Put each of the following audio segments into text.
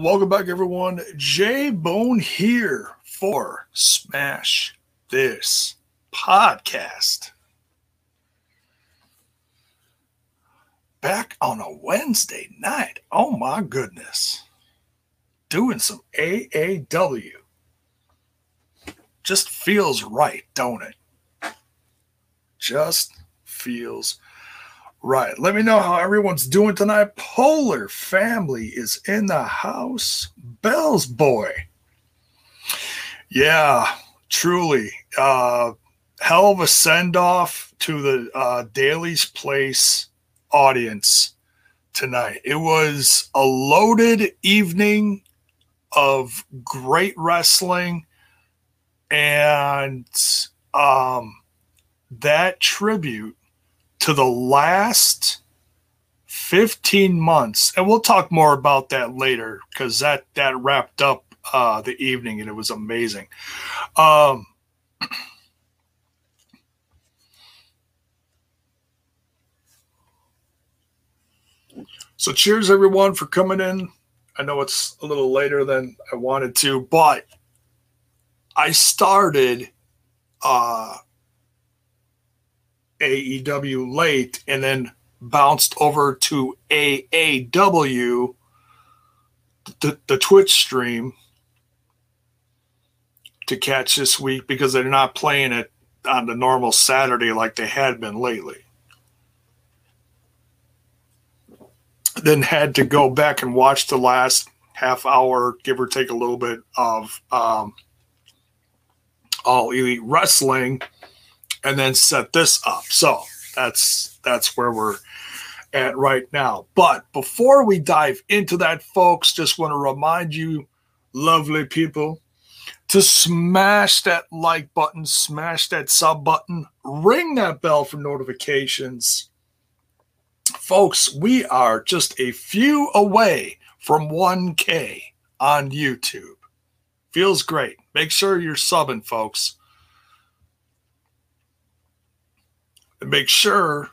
Welcome back, everyone. J Bone here for Smash This Podcast. Back on a Wednesday night. Oh my goodness. Doing some AAW. Just feels right, don't it? Just feels Right. Let me know how everyone's doing tonight. Polar family is in the house. Bell's boy. Yeah, truly. Uh, hell of a send off to the uh, Daily's Place audience tonight. It was a loaded evening of great wrestling and um, that tribute to the last 15 months and we'll talk more about that later because that that wrapped up uh the evening and it was amazing. Um so cheers everyone for coming in. I know it's a little later than i wanted to but i started uh AEW late and then bounced over to AAW, the, the Twitch stream, to catch this week because they're not playing it on the normal Saturday like they had been lately. Then had to go back and watch the last half hour, give or take a little bit, of um, All Elite Wrestling and then set this up. So that's that's where we're at right now. But before we dive into that, folks, just want to remind you, lovely people, to smash that like button, smash that sub button, ring that bell for notifications. Folks, we are just a few away from 1K on YouTube. Feels great. Make sure you're subbing, folks. And make sure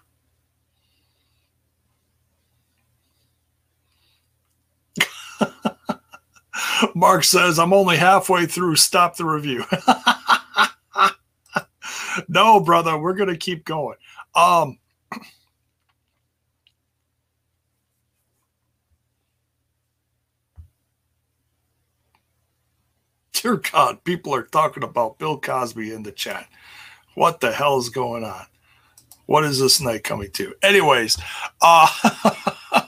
Mark says, I'm only halfway through. Stop the review. no, brother, we're going to keep going. Um, dear God, people are talking about Bill Cosby in the chat. What the hell is going on? What is this night coming to? Anyways, uh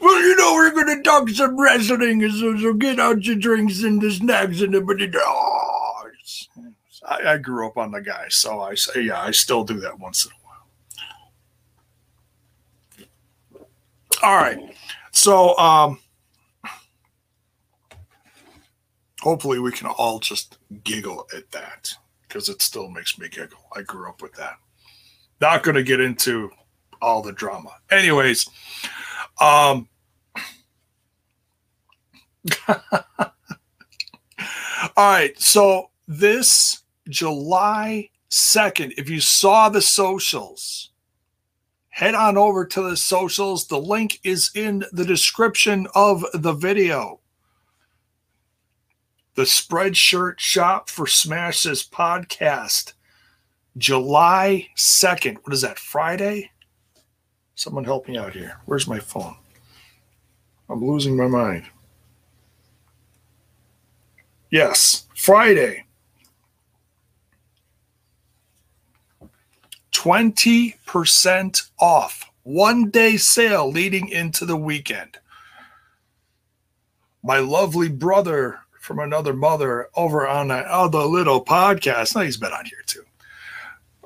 Well, you know, we're gonna talk some wrestling, so, so get out your drinks and the snacks and the oh, I, I grew up on the guy, so I say yeah, I still do that once in a while. All right. So um hopefully we can all just giggle at that because it still makes me giggle. I grew up with that. Not going to get into all the drama. Anyways, um, all right. So this July 2nd, if you saw the socials, head on over to the socials. The link is in the description of the video the Spreadshirt Shop for Smash This podcast, July 2nd. What is that, Friday? Someone help me out here. Where's my phone? I'm losing my mind. Yes, Friday. 20% off. One day sale leading into the weekend. My lovely brother from another mother over on the other little podcast. Now he's been on here too.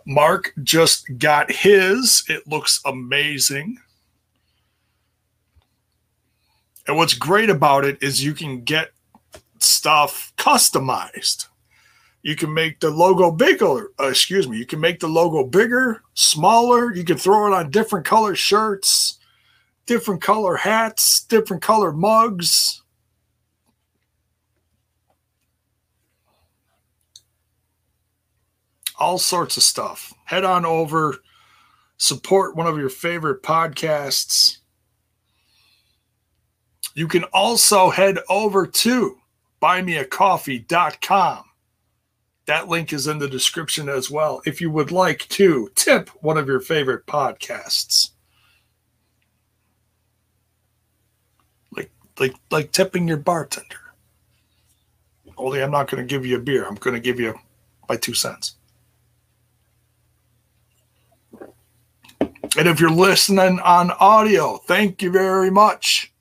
Mark just got his. It looks amazing. And what's great about it is you can get stuff customized. You can make the logo bigger. Uh, excuse me. You can make the logo bigger, smaller. You can throw it on different color shirts, different color hats, different color mugs. All sorts of stuff. Head on over, support one of your favorite podcasts. You can also head over to buymeacoffee.com. That link is in the description as well. If you would like to tip one of your favorite podcasts, like like like tipping your bartender. Only I'm not going to give you a beer. I'm going to give you my two cents. And if you're listening on audio, thank you very much.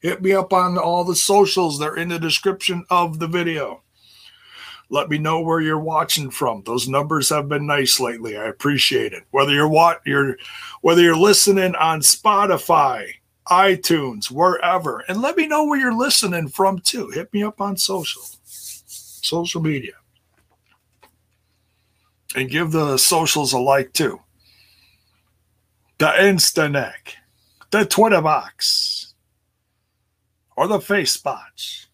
Hit me up on all the socials. They're in the description of the video. Let me know where you're watching from. Those numbers have been nice lately. I appreciate it. Whether you're what you're whether you're listening on Spotify, iTunes, wherever. And let me know where you're listening from too. Hit me up on social. Social media. And give the socials a like too. The Instaneck, the Twitter box, or the face spots.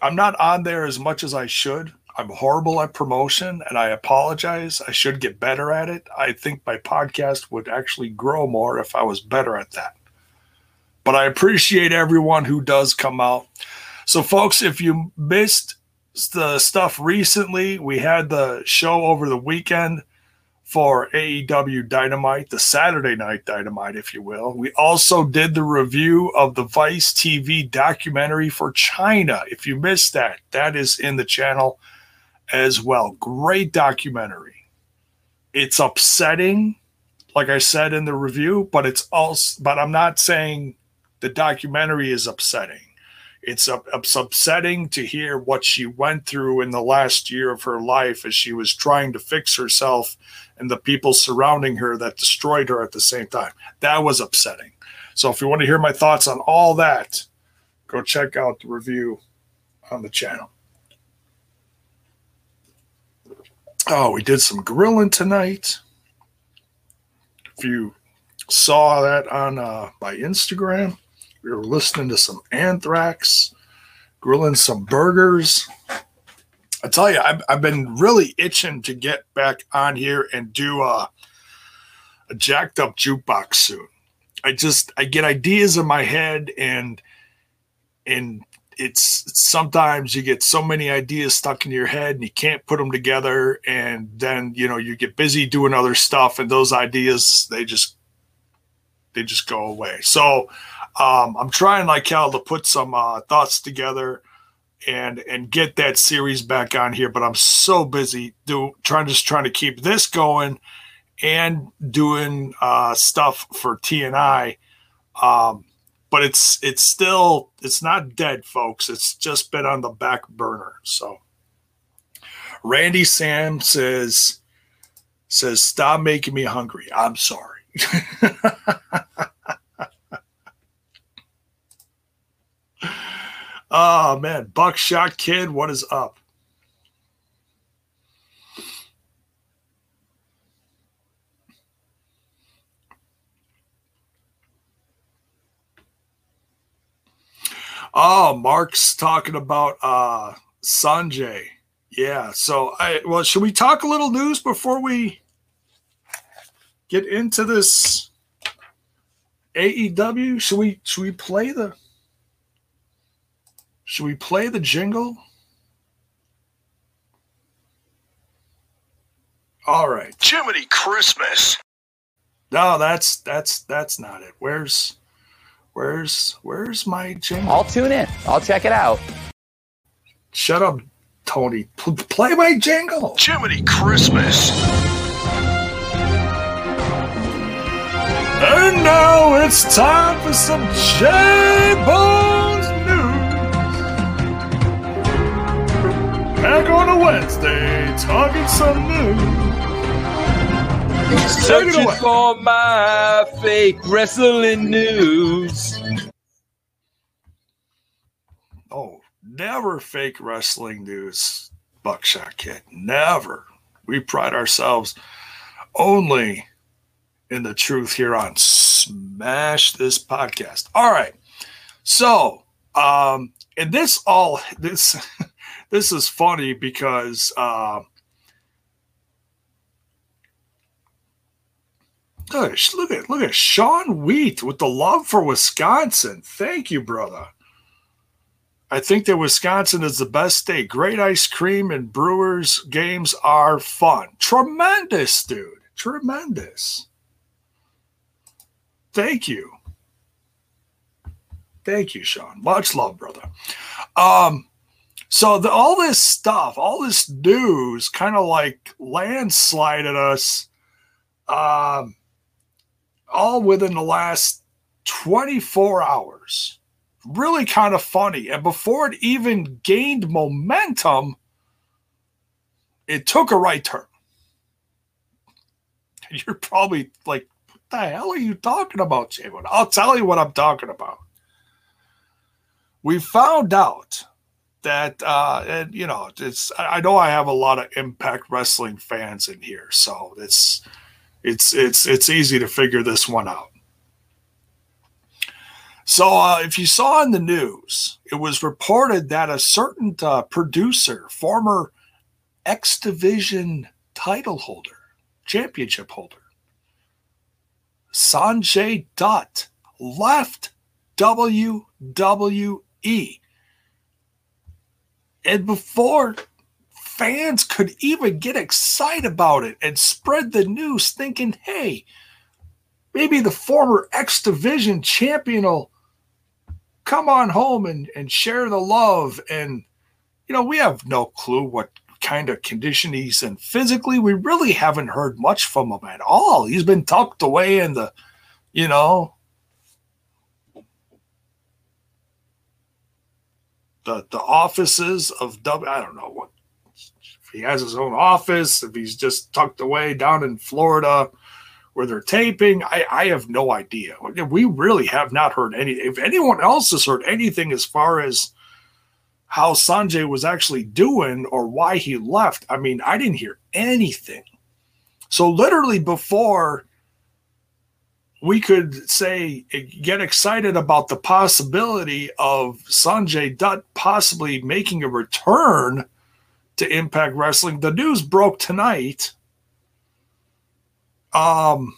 I'm not on there as much as I should. I'm horrible at promotion and I apologize. I should get better at it. I think my podcast would actually grow more if I was better at that. But I appreciate everyone who does come out. So, folks, if you missed the stuff recently, we had the show over the weekend for AEW Dynamite, the Saturday Night Dynamite, if you will. We also did the review of the Vice TV documentary for Chyna. If you missed that, that is in the channel as well. Great documentary. It's upsetting, like I said in the review, but it's also, but I'm not saying the documentary is upsetting. It's, upsetting to hear what she went through in the last year of her life as she was trying to fix herself and the people surrounding her that destroyed her at the same time. That was upsetting. So if you want to hear my thoughts on all that, go check out the review on the channel. Oh, we did some grilling tonight. If you saw that on uh, my Instagram, we were listening to some Anthrax, grilling some burgers. I tell you, I've, I've been really itching to get back on here and do a, a jacked up jukebox soon. I just I get ideas in my head and and it's sometimes you get so many ideas stuck in your head and you can't put them together and then you know you get busy doing other stuff and those ideas they just they just go away so um, i'm trying like hell to put some uh, thoughts together and and get that series back on here but i'm so busy do trying just trying to keep this going and doing uh, stuff for tni um, but it's it's still it's not dead folks. It's just been on the back burner. So randy sam says says stop making me hungry. I'm sorry oh man buckshot kid what is up Oh, Mark's talking about uh Sanjay. Yeah. So I well, should we talk a little news before we get into this AEW? Should we should we play the should we play the jingle? All right. Jiminy Christmas. No, that's that's that's not it. Where's Where's where's my jingle? I'll tune in. I'll check it out. Shut up, Tony. P- play my jingle. Jiminy Christmas. And now it's time for some J Back on a Wednesday, talking some news. Searching for my fake wrestling news. Oh, never fake wrestling news, Buckshot Kid. Never. We pride ourselves only in the truth here on Smash This Podcast. All right. So, um, and this all this this is funny because uh Look look at look at Sean Wheat with the love for Wisconsin. Thank you, brother. I think that Wisconsin is the best state. Great ice cream and Brewers games are fun. Tremendous, dude. Tremendous. Thank you. Thank you, Sean. Much love, brother. Um, so the, all this stuff, all this news, kind of like landslided us, um, all within the last 24 hours. Really kind of funny. And before it even gained momentum, it took a right turn. You're probably like, what the hell are you talking about, J Bone? I'll tell you what I'm talking about we found out that uh and you know it's i know i have a lot of impact wrestling fans in here so it's it's it's it's easy to figure this one out so uh, if you saw in the news it was reported that a certain uh, producer former x division title holder championship holder sanjay dutt left wwe. And before fans could even get excited about it and spread the news, thinking, hey, maybe the former X Division champion will come on home and, and share the love. And, you know, we have no clue what kind of condition he's in physically. We really haven't heard much from him at all. He's been tucked away in the, you know, the the offices of W. I don't know what if he has his own office, if he's just tucked away down in Florida where they're taping. I, I have no idea. We really have not heard any. If anyone else has heard anything as far as how Sanjay was actually doing or why he left, I mean, I didn't hear anything. So literally before we could say get excited about the possibility of Sanjay Dutt possibly making a return to Impact Wrestling. The news broke tonight um,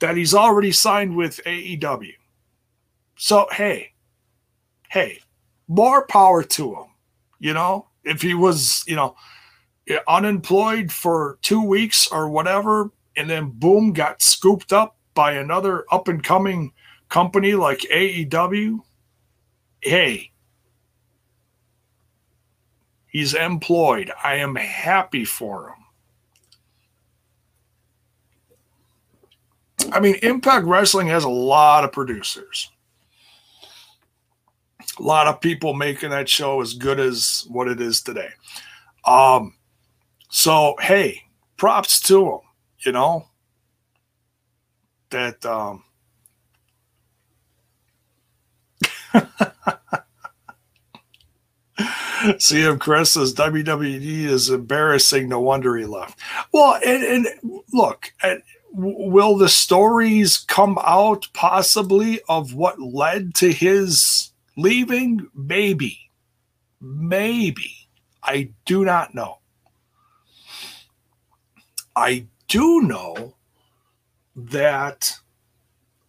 that he's already signed with AEW. So hey, hey, more power to him. You know, if he was, you know, unemployed for two weeks or whatever, and then boom, got scooped up by another up and coming company like AEW. Hey, he's employed. I am happy for him. I mean, Impact Wrestling has a lot of producers. A lot of people making that show as good as what it is today. Um, so hey, props to them you know, that um, CM Chris says WWE is embarrassing. No wonder he left. Well, and, and look, and will the stories come out possibly of what led to his leaving? Maybe. Maybe. I do not know. I do know that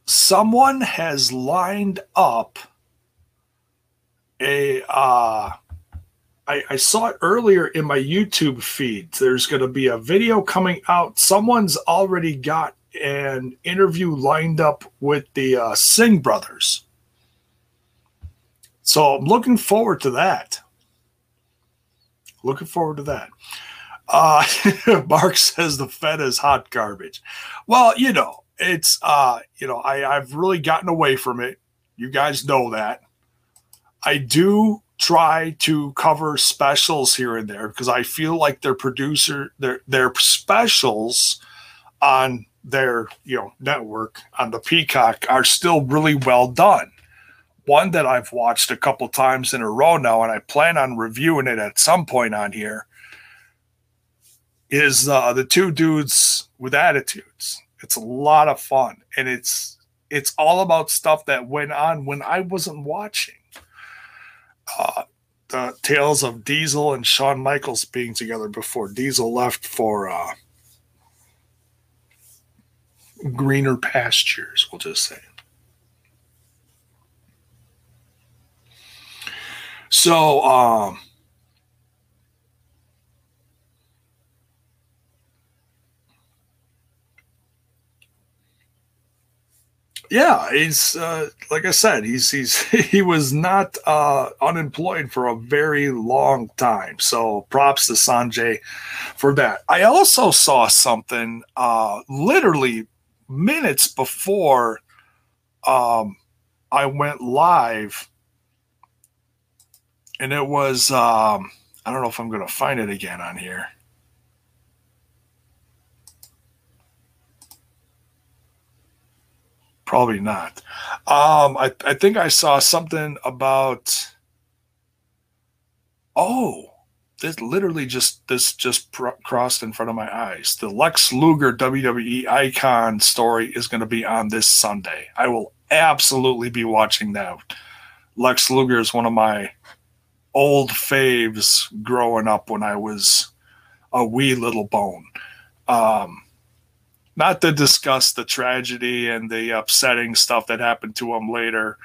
someone has lined up a uh I, I saw it earlier in my YouTube feed. There's going to be a video coming out. Someone's already got an interview lined up with the uh, Singh brothers. So I'm looking forward to that. Looking forward to that. Uh, Mark says the Fed is hot garbage. Well, you know, it's uh, you know, I, I've really gotten away from it. You guys know that. I do try to cover specials here and there because I feel like their producer, their their specials on their you know network on the Peacock are still really well done. One that I've watched a couple times in a row now, and I plan on reviewing it at some point on here is uh, the two dudes with attitudes. It's a lot of fun, and it's it's all about stuff that went on when I wasn't watching. Uh, the tales of Diesel and Shawn Michaels being together before Diesel left for uh, greener pastures, we'll just say. So, um, yeah, he's uh, like I said, he's he's he was not uh, unemployed for a very long time. So props to Sanjay for that. I also saw something uh, literally minutes before um, I went live, and it was um, I don't know if I'm going to find it again on here. Probably not. Um, I, I think I saw something about. Oh, this literally just this just pr- crossed in front of my eyes. The Lex Luger WWE Icon story is going to be on this Sunday. I will absolutely be watching that. Lex Luger is one of my old faves growing up when I was a wee little bone. Um, not to discuss the tragedy and the upsetting stuff that happened to him later,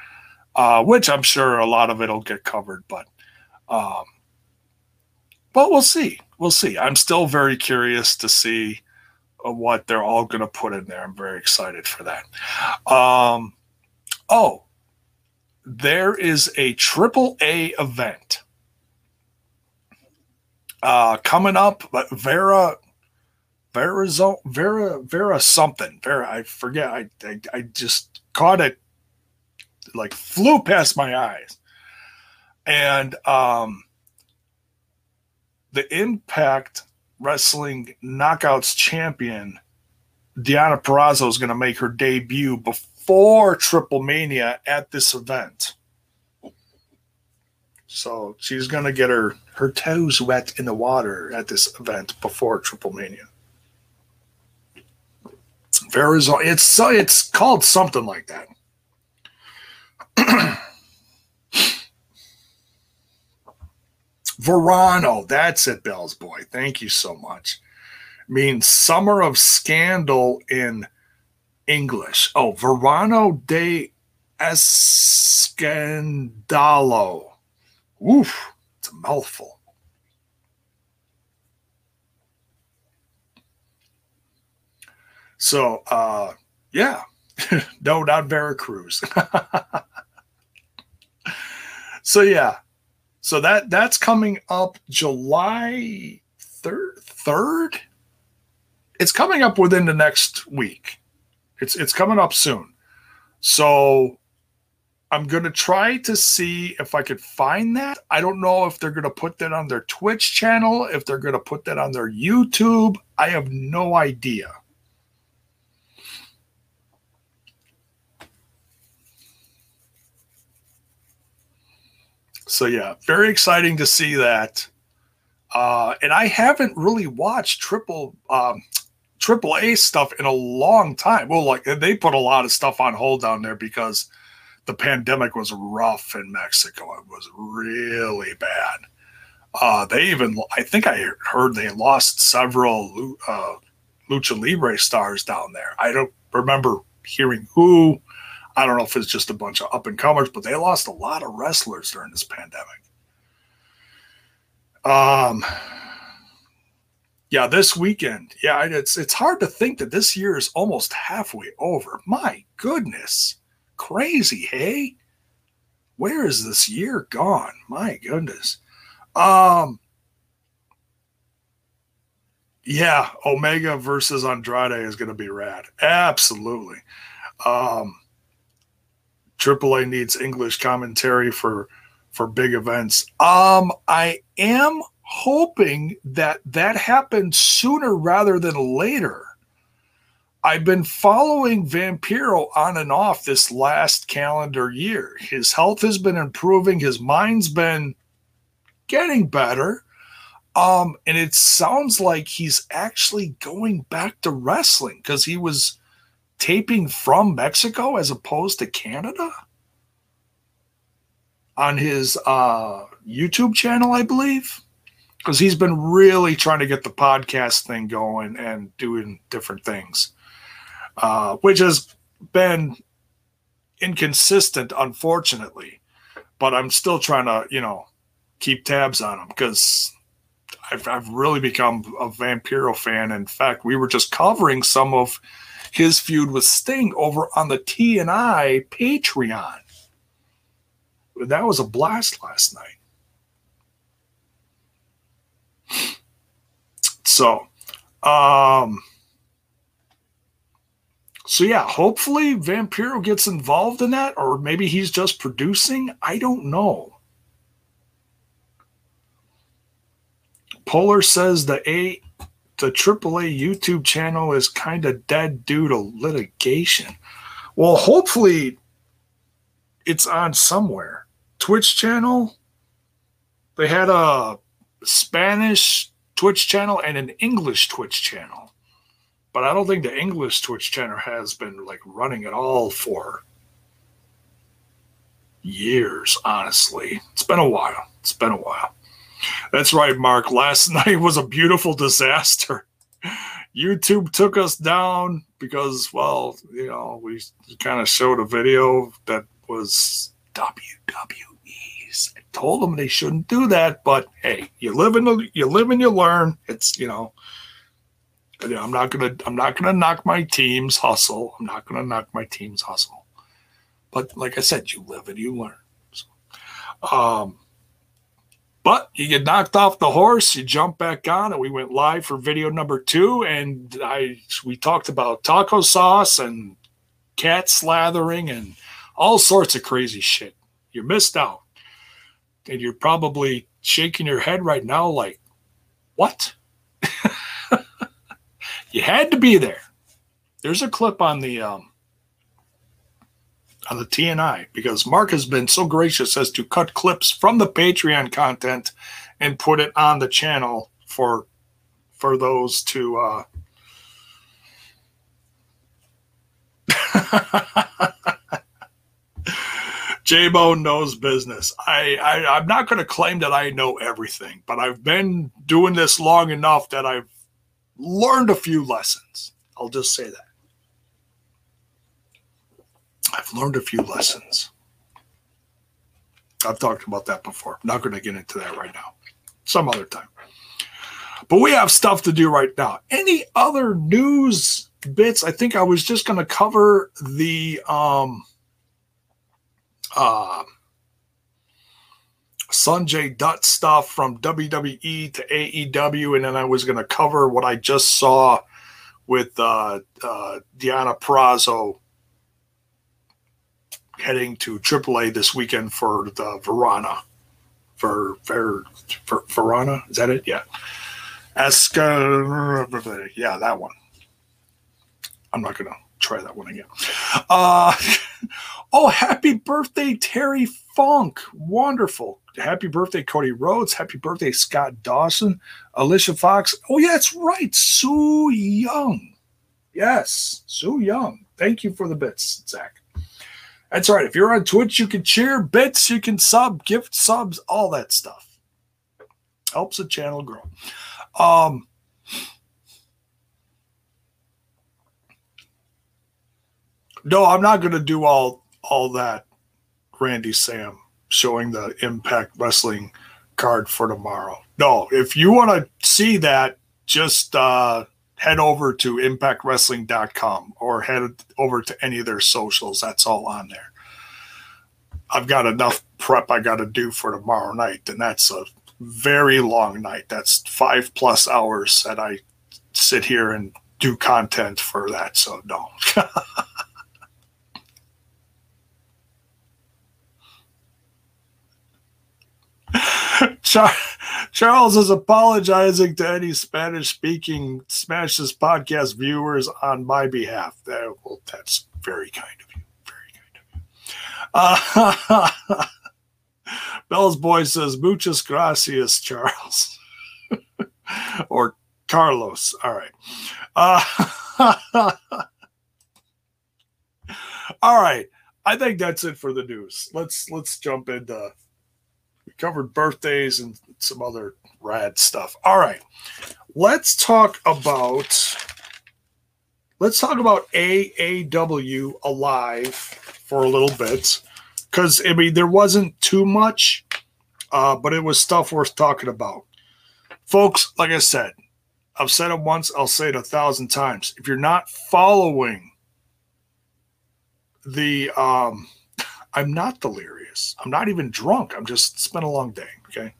uh, which I'm sure a lot of it'll get covered, but um, but we'll see. We'll see. I'm still very curious to see uh, what they're all going to put in there. I'm very excited for that. Um, oh, there is a triple A event uh, coming up, but Vera Vera Vera Vera something. Vera, I forget. I, I I just caught it like flew past my eyes. And um the Impact Wrestling Knockouts champion Deonna Purrazzo is going to make her debut before Triple Mania at this event. So she's going to get her her toes wet in the water at this event before Triple Mania. Verizon. It's it's called something like that. Verano, that's it, Bell's boy. Thank you so much. Means summer of scandal in English. Oh, Verano de Escandalo. Oof, it's a mouthful. So, uh, yeah, no, not Veracruz. so, yeah, so that that's coming up July third. It's coming up within the next week. It's it's coming up soon. So I'm to try to see if I could find that. I don't know if they're to put that on their Twitch channel, if they're to put that on their YouTube. I have no idea. So yeah, very exciting to see that. Uh, and I haven't really watched triple um, triple A stuff in a long time. Well, like they put a lot of stuff on hold down there because the pandemic was rough in Mexico. It was really bad. Uh, they even, I think I heard they lost several uh, lucha libre stars down there. I don't remember hearing who I don't know if it's just a bunch of up and comers, but they lost a lot of wrestlers during this pandemic. Um, yeah, this weekend. Yeah, it's it's hard to think that this year is almost halfway over. My goodness, crazy, hey? Where is this year gone? My goodness. Um, yeah, Omega versus Andrade is going to be rad. Absolutely. Um, AAA needs English commentary for for big events. Um, I am hoping that that happens sooner rather than later. I've been following Vampiro on and off this last calendar year. His health has been improving, his mind's been getting better. Um, and it sounds like he's actually going back to wrestling because he was taping from Mexico as opposed to Canada on his uh, YouTube channel, I believe, because he's been really trying to get the podcast thing going and doing different things. uh, which has been inconsistent, unfortunately. But I'm still trying to, you know, keep tabs on him because I've, I've really become a Vampiro fan. In fact, we were just covering some of his feud with Sting over on the T and I Patreon. That was a blast last night. So, um, so yeah, hopefully Vampiro gets involved in that, or maybe he's just producing. I don't know. Polar says the A the AAA YouTube channel is kind of dead due to litigation. Well, hopefully it's on somewhere. Twitch channel. They had a Spanish Twitch channel and an English Twitch channel. But I don't think the English Twitch channel has been like running at all for years, honestly. It's been a while. It's been a while. That's right, Mark. Last night was a beautiful disaster. YouTube took us down because, well, you know, we kind of showed a video that was WWE's. I told them they shouldn't do that, but hey, you live and you live and you learn. It's you know, I'm not gonna I'm not gonna knock my team's hustle. I'm not gonna knock my team's hustle. But like I said, you live and you learn. So, um, but you get knocked off the horse, you jump back on, and we went live for video number two. And I we talked about taco sauce and cat slathering and all sorts of crazy shit. You missed out. And you're probably shaking your head right now, like, what? you had to be there. There's a clip on the um, on the TNI because Mark has been so gracious as to cut clips from the Patreon content and put it on the channel for for those to uh J Bone knows business. I, I I'm not going to claim that I know everything, but I've been doing this long enough that I've learned a few lessons. I'll just say that. I've learned a few lessons. I've talked about that before. I'm not going to get into that right now. Some other time. But we have stuff to do right now. Any other news bits? I think I was just going to cover the um uh Sanjay Dutt stuff from WWE to AEW, and then I was going to cover what I just saw with uh, uh, Deonna Purrazzo heading to AAA this weekend for the Verana. For for for Verana, is that it? Yeah. Esca, yeah, that one. I'm not gonna try that one again. Uh, oh, happy birthday, Terry Funk! Wonderful. Happy birthday, Cody Rhodes. Happy birthday, Scott Dawson. Alicia Fox. Oh, yeah, that's right. Su Yung. Yes, Su Yung. Thank you for the bits, Zach. That's right. If you're on Twitch, you can cheer bits, you can sub, gift subs, all that stuff. Helps the channel grow. Um, no, I'm not going to do all all that. Randy Sam showing the Impact Wrestling card for tomorrow. No, if you want to see that, just uh, head over to impactwrestling.com or head over to any of their socials. That's all on there. I've got enough prep I got to do for tomorrow night, and that's a very long night. That's five plus hours that I sit here and do content for that. So, no. Charles is apologizing to any Spanish speaking Smashes podcast viewers on my behalf. That, well, that's very kind of you. Very kind of you. Uh, Bell's boy says, Muchas gracias, Charles. or Carlos. All right. Uh, all right. I think that's it for the news. Let's let's jump into covered birthdays and some other rad stuff. All right, let's talk about let's talk about AAW alive for a little bit because I mean there wasn't too much, uh, but it was stuff worth talking about, folks. Like I said, I've said it once, I'll say it a thousand times. If you're not following the, um, I'm not delirious. I'm not even drunk. I'm just been a long day. Okay.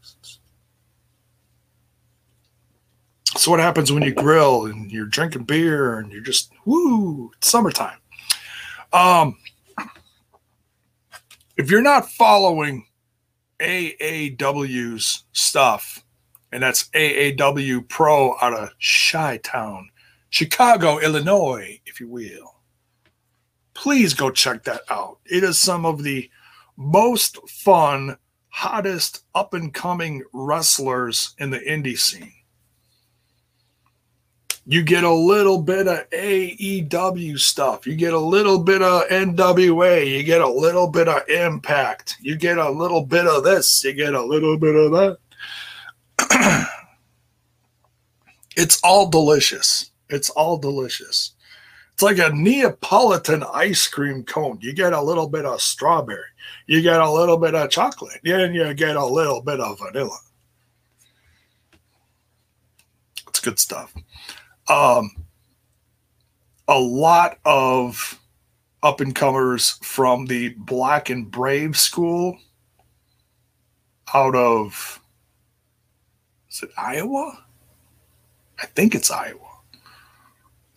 So what happens when you grill and you're drinking beer and you're just woo? It's summertime. Um, if you're not following AAW's stuff, and that's AAW Pro out of Chi Town, Chicago, Illinois, if you will, please go check that out. It is some of the most fun, hottest up and coming wrestlers in the indie scene you get a little bit of AEW stuff. You get a little bit of NWA. You get a little bit of Impact. You get a little bit of this. You get a little bit of that. it's all delicious. It's all delicious. It's like a Neapolitan ice cream cone. You get a little bit of strawberry. You get a little bit of chocolate. And you get a little bit of vanilla. It's good stuff um, a lot of up and comers from the Black and Brave school out of is it Iowa? I think it's Iowa.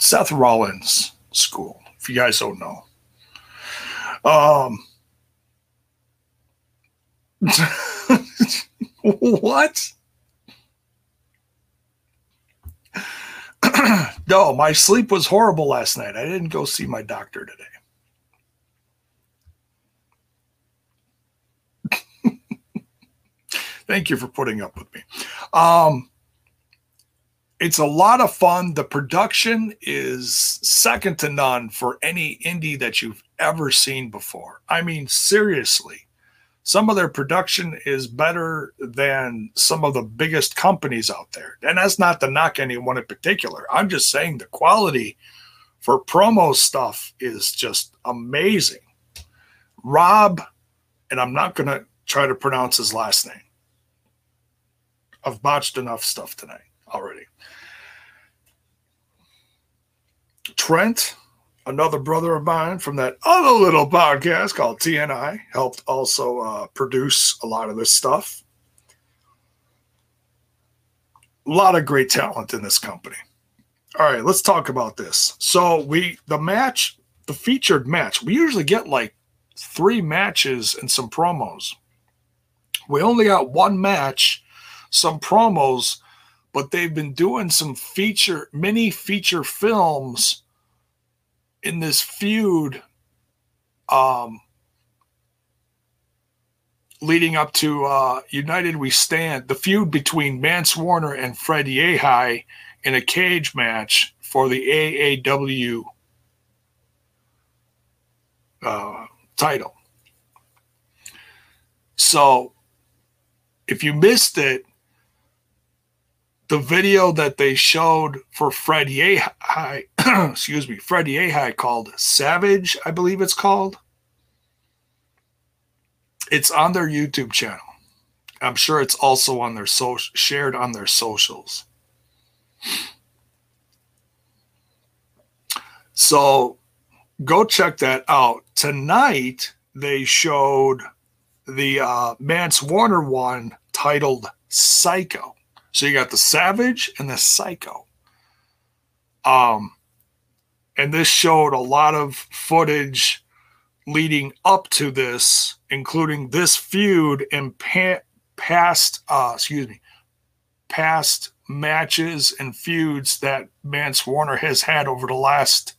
Seth Rollins school, if you guys don't know. Um what? no, my sleep was horrible last night. I didn't go see my doctor today. Thank you for putting up with me. Um, it's a lot of fun. The production is second to none for any indie that you've ever seen before. I mean, seriously, some of their production is better than some of the biggest companies out there. And that's not to knock anyone in particular. I'm just saying the quality for promo stuff is just amazing. Rob, and I'm not going to try to pronounce his last name. I've botched enough stuff tonight already. Trent another brother of mine from that other little podcast called TNI helped also uh, produce a lot of this stuff. A lot of great talent in this company. All right, let's talk about this. So we the match, the featured match, we usually get like three matches and some promos. We only got one match, some promos, but they've been doing some feature mini feature films in this feud um, leading up to uh, United We Stand, the feud between Mance Warner and Fred Yehi in a cage match for the AAW uh, title. So if you missed it, the video that they showed for Fred Yehi, excuse me, Fred Yehi called Savage, I believe it's called. It's on their YouTube channel. I'm sure it's also on their social shared on their socials. So go check that out. Tonight they showed the uh, Mance Warner one titled Psycho. So you got the savage and the psycho. Um, and this showed a lot of footage leading up to this, including this feud and pa- past, uh, excuse me, past matches and feuds that Mance Warner has had over the last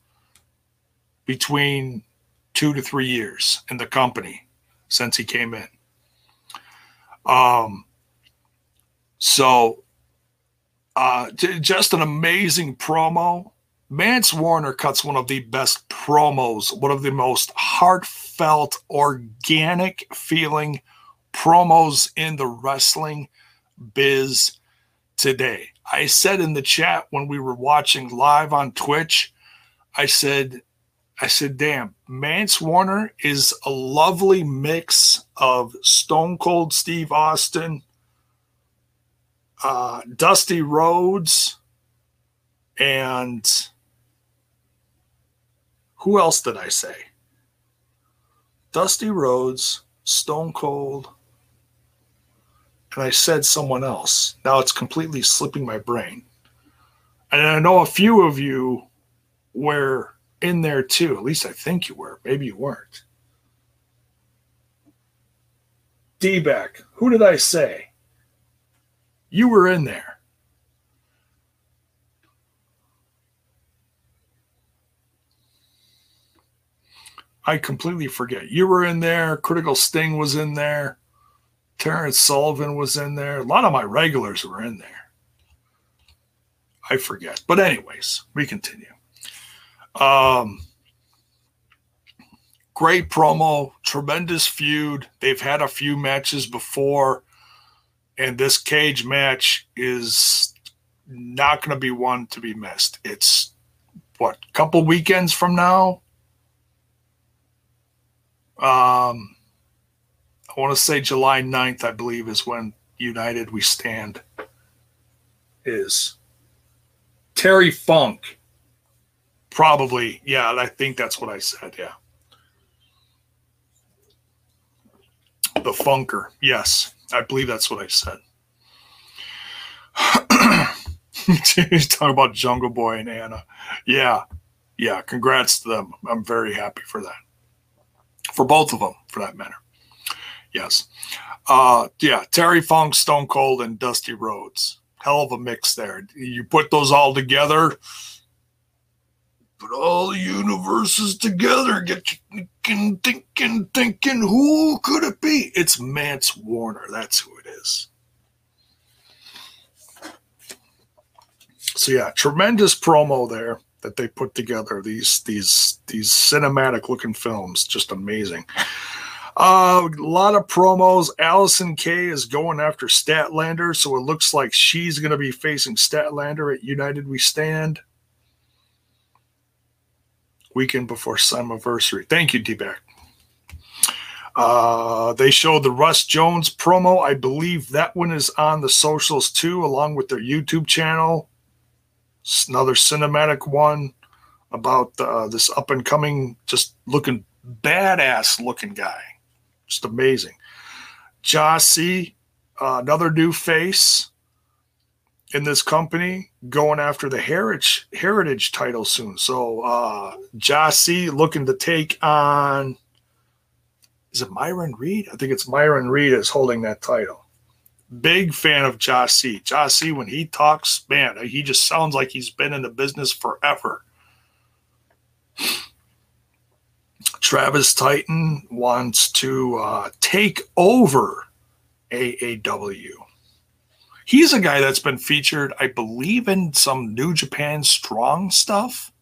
between two to three years in the company since he came in. Um, so, uh, just an amazing promo. Mance Warner cuts one of the best promos, one of the most heartfelt, organic feeling promos in the wrestling biz today. I said in the chat when we were watching live on Twitch, I said, I said, damn, Mance Warner is a lovely mix of Stone Cold Steve Austin, uh, Dusty Rhodes, and who else did I say? Dusty Rhodes, Stone Cold, and I said someone else. Now it's completely slipping my brain. And I know a few of you were in there too. At least I think you were. Maybe you weren't. D back. Who did I say? You were in there. I completely forget. You were in there. Critical Sting was in there. Terrence Sullivan was in there. A lot of my regulars were in there. I forget. But, anyways, we continue. Um, great promo, tremendous feud. They've had a few matches before, and this cage match is not going to be one to be missed. It's what, couple weekends from now? Um, I want to say July 9th, I believe, is when United We Stand is. Terry Funk. Probably. Yeah, I think that's what I said. Yeah. The Funker. Yes, I believe that's what I said. Talking about Jungle Boy and Anna. Yeah. Yeah. Congrats to them. I'm very happy for that. For both of them, for that matter. Yes. Uh, yeah. Terry Funk, Stone Cold, and Dusty Rhodes hell of a mix there. You put those all together, put all the universes together, get you thinking, thinking, thinking, who could it be? It's Mance Warner. That's who it is. So yeah, tremendous promo there that they put together. These these these cinematic looking films, just amazing. Uh, a lot of promos. Allysin Kay is going after Statlander, so it looks like she's going to be facing Statlander at United We Stand. Weekend before Slammiversary. Thank you, D-Back. Uh, they showed the Russ Jones promo. I believe that one is on the socials too, along with their YouTube channel. It's another cinematic one about uh, this up and coming, just looking badass looking guy. Just amazing. Jossie, uh, another new face in this company, going after the heritage heritage title soon. So uh Jossie looking to take on is it Myron Reed? I think it's Myron Reed is holding that title. Big fan of Jossie. Jossie, when he talks, man, he just sounds like he's been in the business forever. Travis Titan wants to uh, take over AAW. He's a guy that's been featured, I believe, in some New Japan Strong stuff.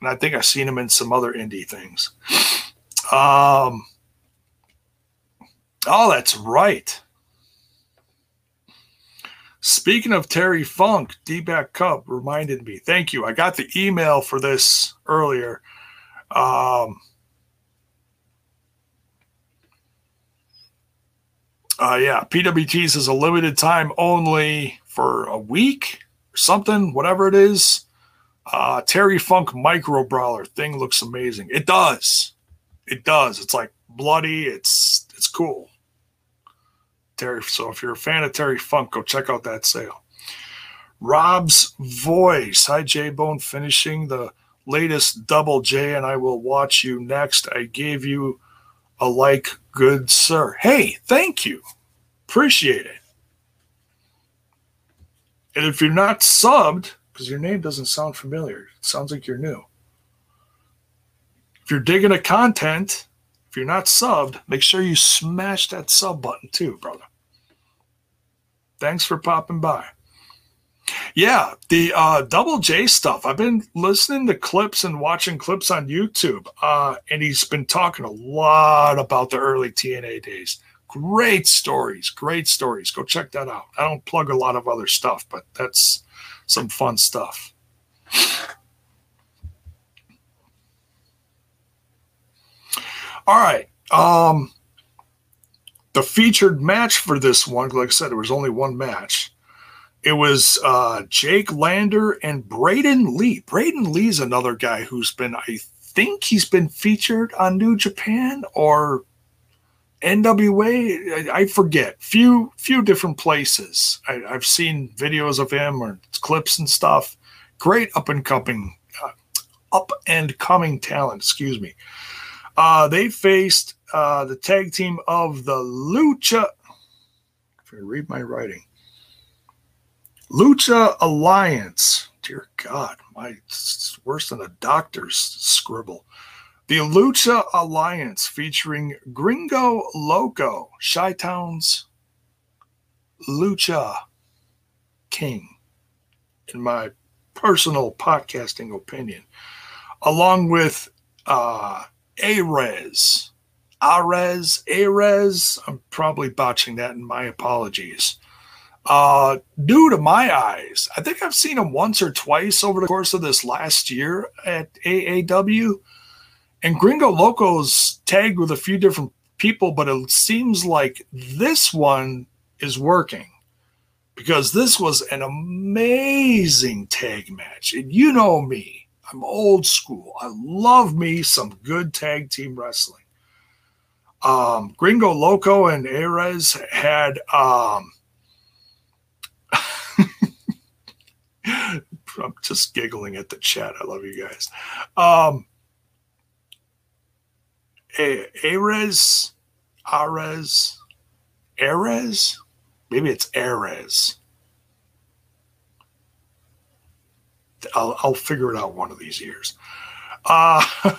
And I think I've seen him in some other indie things. Um, oh, that's right. Speaking of Terry Funk, D Back Cup reminded me. Thank you. I got the email for this earlier. Um, uh, yeah, PWTs is a limited time only for a week or something, whatever it is. Uh, Terry Funk micro brawler thing looks amazing. It does. It does. It's like bloody. It's it's cool. Terry. So if you're a fan of Terry Funk, go check out that sale. Rob's voice. Hi, J Bone. Finishing the latest Double J, and I will watch you next. I gave you a like, good sir. Hey, thank you. Appreciate it. And if you're not subbed, because your name doesn't sound familiar, it sounds like you're new. If you're digging the content, if you're not subbed, make sure you smash that sub button too, brother. Thanks for popping by. Yeah, the uh, Double J stuff. I've been listening to clips and watching clips on YouTube, uh, and he's been talking a lot about the early TNA days. Great stories, great stories. Go check that out. I don't plug a lot of other stuff, but that's some fun stuff. All right. Um, the featured match for this one, like I said, there was only one match it was uh, Jake Lander and Braden Lee. Braden Lee's another guy who's been, I think he's been featured on New Japan or NWA. I, I forget. Few few different places. I, have seen videos of him or clips and stuff. Great up and coming, uh, up and coming talent. Excuse me. Uh, they faced uh, the tag team of the Lucha. If I read my writing, Lucha Alliance. Dear God, my it's worse than a doctor's scribble. The Lucha Alliance featuring Gringo Loco, Chi Town's Lucha King, in my personal podcasting opinion, along with uh, Arez. Arez, Arez. I'm probably botching that, and my apologies. Uh, new to my eyes. I think I've seen him once or twice over the course of this last year at AAW. And Gringo Loco's tagged with a few different people, but it seems like this one is working because this was an amazing tag match. And you know me, I'm old school. I love me some good tag team wrestling. Um, Gringo Loco and Arez had um, I'm just giggling at the chat. I love you guys. Um, Ares, Ares, Ares, maybe it's Ares. I'll, I'll figure it out one of these years. Uh,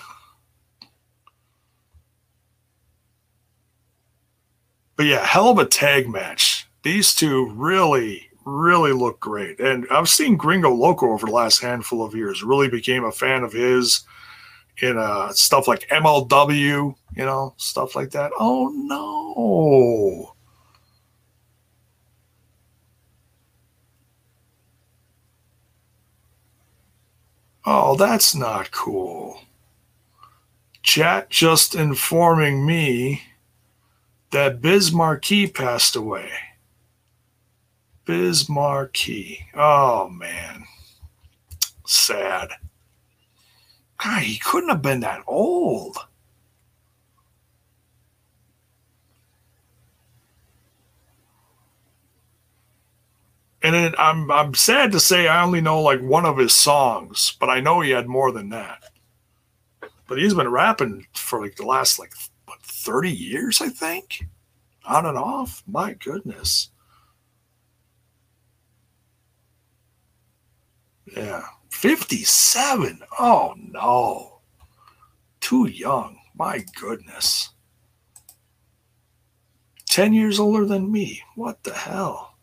but yeah, hell of a tag match. These two really, really look great. And I've seen Gringo Loco over the last handful of years. Really became a fan of his in uh, stuff like MLW, you know, stuff like that. Oh no. Oh, that's not cool. Chat just informing me that Biz Markie passed away. Biz Markie. Oh, man. Sad. God, he couldn't have been that old. And it, I'm I'm sad to say I only know like one of his songs, but I know he had more than that. But he's been rapping for like the last like what, 30 years, I think, on and off. My goodness. Yeah. 57. Oh, no. Too young. My goodness. 10 years older than me. What the hell?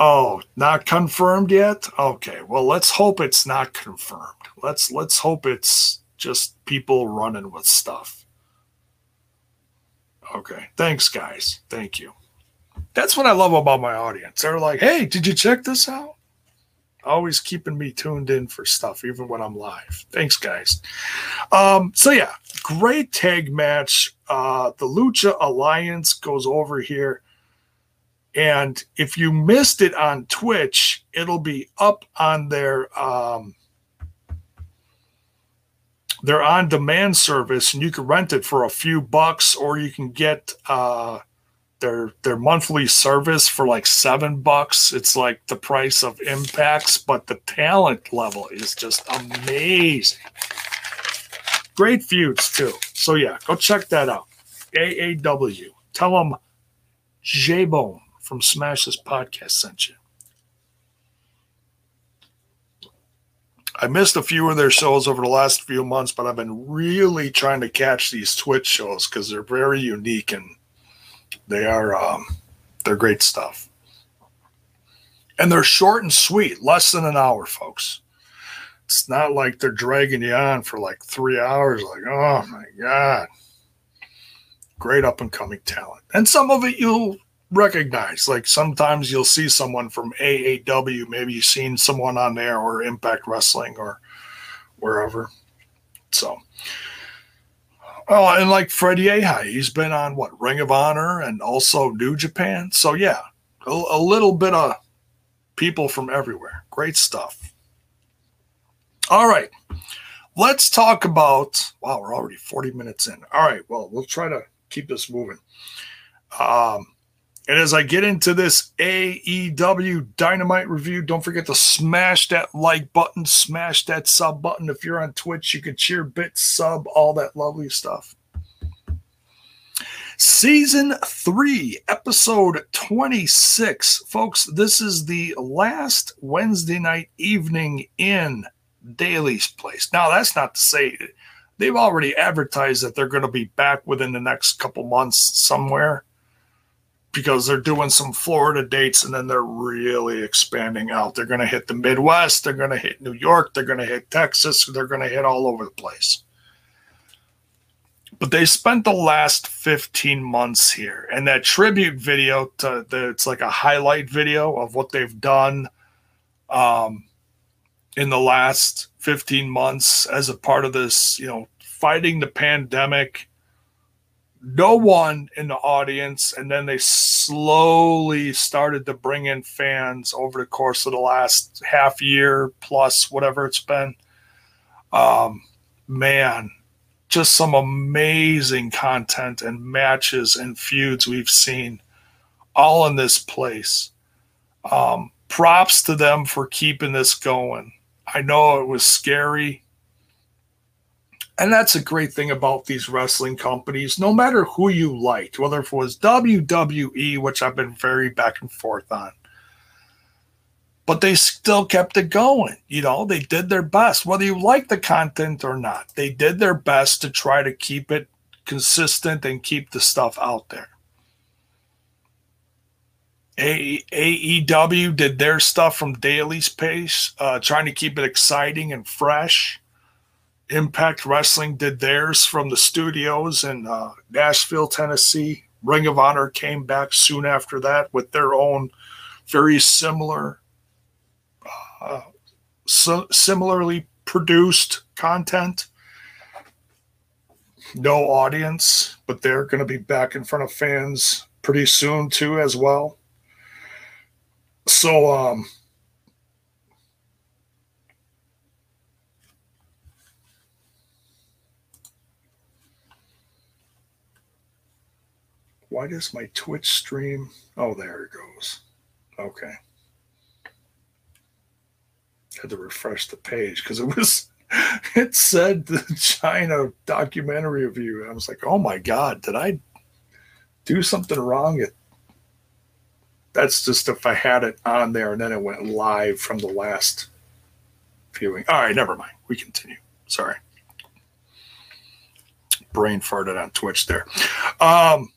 Oh, not confirmed yet? Okay. Well, let's hope it's not confirmed. Let's let's hope it's just people running with stuff. Okay. Thanks guys. Thank you. That's what I love about my audience. They're like, hey, did you check this out? Always keeping me tuned in for stuff, even when I'm live. Thanks, guys. Um, so, yeah, great tag match. Uh, the Lucha Alliance goes over here. And if you missed it on Twitch, it'll be up on their um, their on demand service, and you can rent it for a few bucks, or you can get uh, their their monthly service for like seven bucks. It's like the price of impacts, but the talent level is just amazing. Great feuds too. So yeah, go check that out. AAW. Tell them J Bone from Smash This Podcast sent you. I missed a few of their shows over the last few months, but I've been really trying to catch these Twitch shows because they're very unique and they are um, they're great stuff. And they're short and sweet, less than an hour, folks. It's not like they're dragging you on for like three hours, like, oh my God. Great up and coming talent. And some of it you'll recognize. Like sometimes you'll see someone from AAW, maybe you've seen someone on there or Impact Wrestling or wherever. So, oh, and like Freddie Ahai, he's been on what Ring of Honor and also New Japan. So yeah, a, a little bit of people from everywhere. Great stuff. All right, let's talk about. Wow, we're already forty minutes in. All right, well, we'll try to keep this moving. Um, and as I get into this AEW Dynamite review, don't forget to smash that like button, smash that sub button. If you're on Twitch, you can cheer, bit, sub, all that lovely stuff. Season 3, episode 26. Folks, this is the last Wednesday night evening in Daly's Place. Now, that's not to say they've already advertised that they're going to be back within the next couple months somewhere because they're doing some Florida dates and then they're really expanding out. They're going to hit the Midwest, they're going to hit New York, they're going to hit Texas, they're going to hit all over the place. But they spent the last 15 months here, and that tribute video to the, it's like a highlight video of what they've done um, in the last 15 months as a part of this, you know, fighting the pandemic no one in the audience and then they slowly started to bring in fans over the course of the last half year plus whatever it's been. Um man just some amazing content and matches and feuds we've seen all in this place. Um props to them for keeping this going. I know it was scary and that's a great thing about these wrestling companies. No matter who you liked, whether it was WWE, which I've been very back and forth on, but they still kept it going. You know, they did their best, whether you like the content or not. They did their best to try to keep it consistent and keep the stuff out there. AEW did their stuff from Daly's place, uh, trying to keep it exciting and fresh. Impact Wrestling did theirs from the studios in uh, Nashville, Tennessee. Ring of Honor came back soon after that with their own very similar, uh, so similarly produced content. No audience, but they're going to be back in front of fans pretty soon too, as well. So, um, why does my Twitch stream? Oh, there it goes. Okay. Had to refresh the page because it was, it said the Chyna documentary review. I was like, oh my God, did I do something wrong? It, that's just if I had it on there and then it went live from the last viewing. All right, never mind. We continue. Sorry. Brain farted on Twitch there. Um,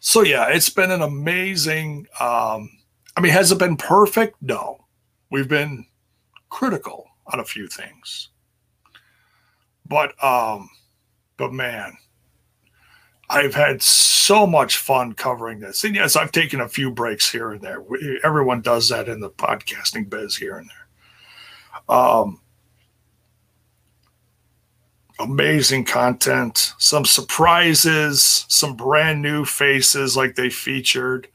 so yeah, it's been an amazing. Um, I mean, has it been perfect? No, we've been critical on a few things, but um, but man, I've had so much fun covering this. And yes, I've taken a few breaks here and there. Everyone does that in the podcasting biz here and there. Um, amazing content, some surprises, some brand new faces like they featured.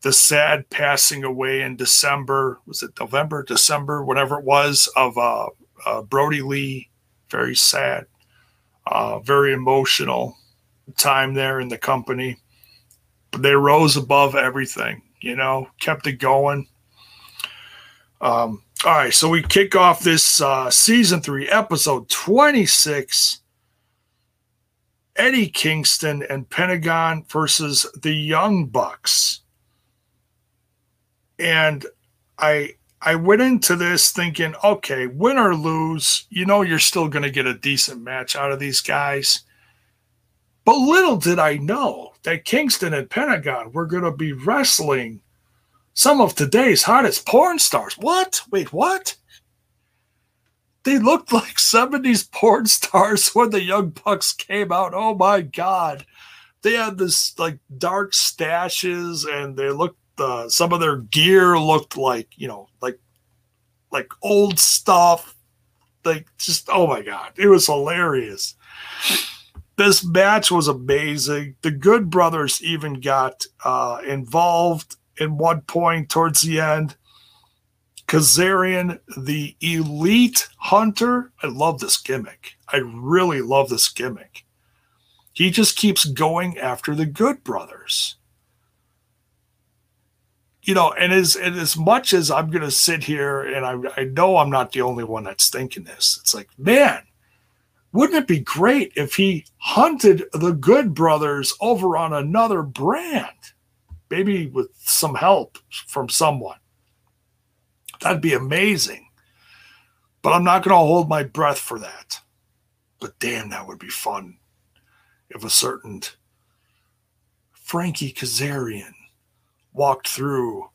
The sad passing away in December, was it November, December, whatever it was, of uh, uh, Brodie Lee. Very sad, uh, very emotional time there in the company. But they rose above everything, you know, kept it going. Um, all right, so we kick off this uh, season three, episode 26. Eddie Kingston and Pentagon versus the Young Bucks. And I I went into this thinking, okay, win or lose, you know you're still going to get a decent match out of these guys. But little did I know that Kingston and Pentagon were going to be wrestling some of today's hottest porn stars. What? Wait, what? They looked like 70s porn stars when the Young Bucks came out. Oh my God. They had this like dark stashes and they looked, uh, some of their gear looked like, you know, like, like old stuff. like just oh my god, it was hilarious. This match was amazing. The Good Brothers even got uh, involved in one point towards the end. Kazarian, the elite hunter. I love this gimmick. I really love this gimmick. He just keeps going after the Good Brothers you know, and as and as much as I'm going to sit here and I, I know I'm not the only one that's thinking this, it's like, man, wouldn't it be great if he hunted the Good Brothers over on another brand, maybe with some help from someone? That'd be amazing. But I'm not going to hold my breath for that. But damn, that would be fun if a certain Frankie Kazarian walked through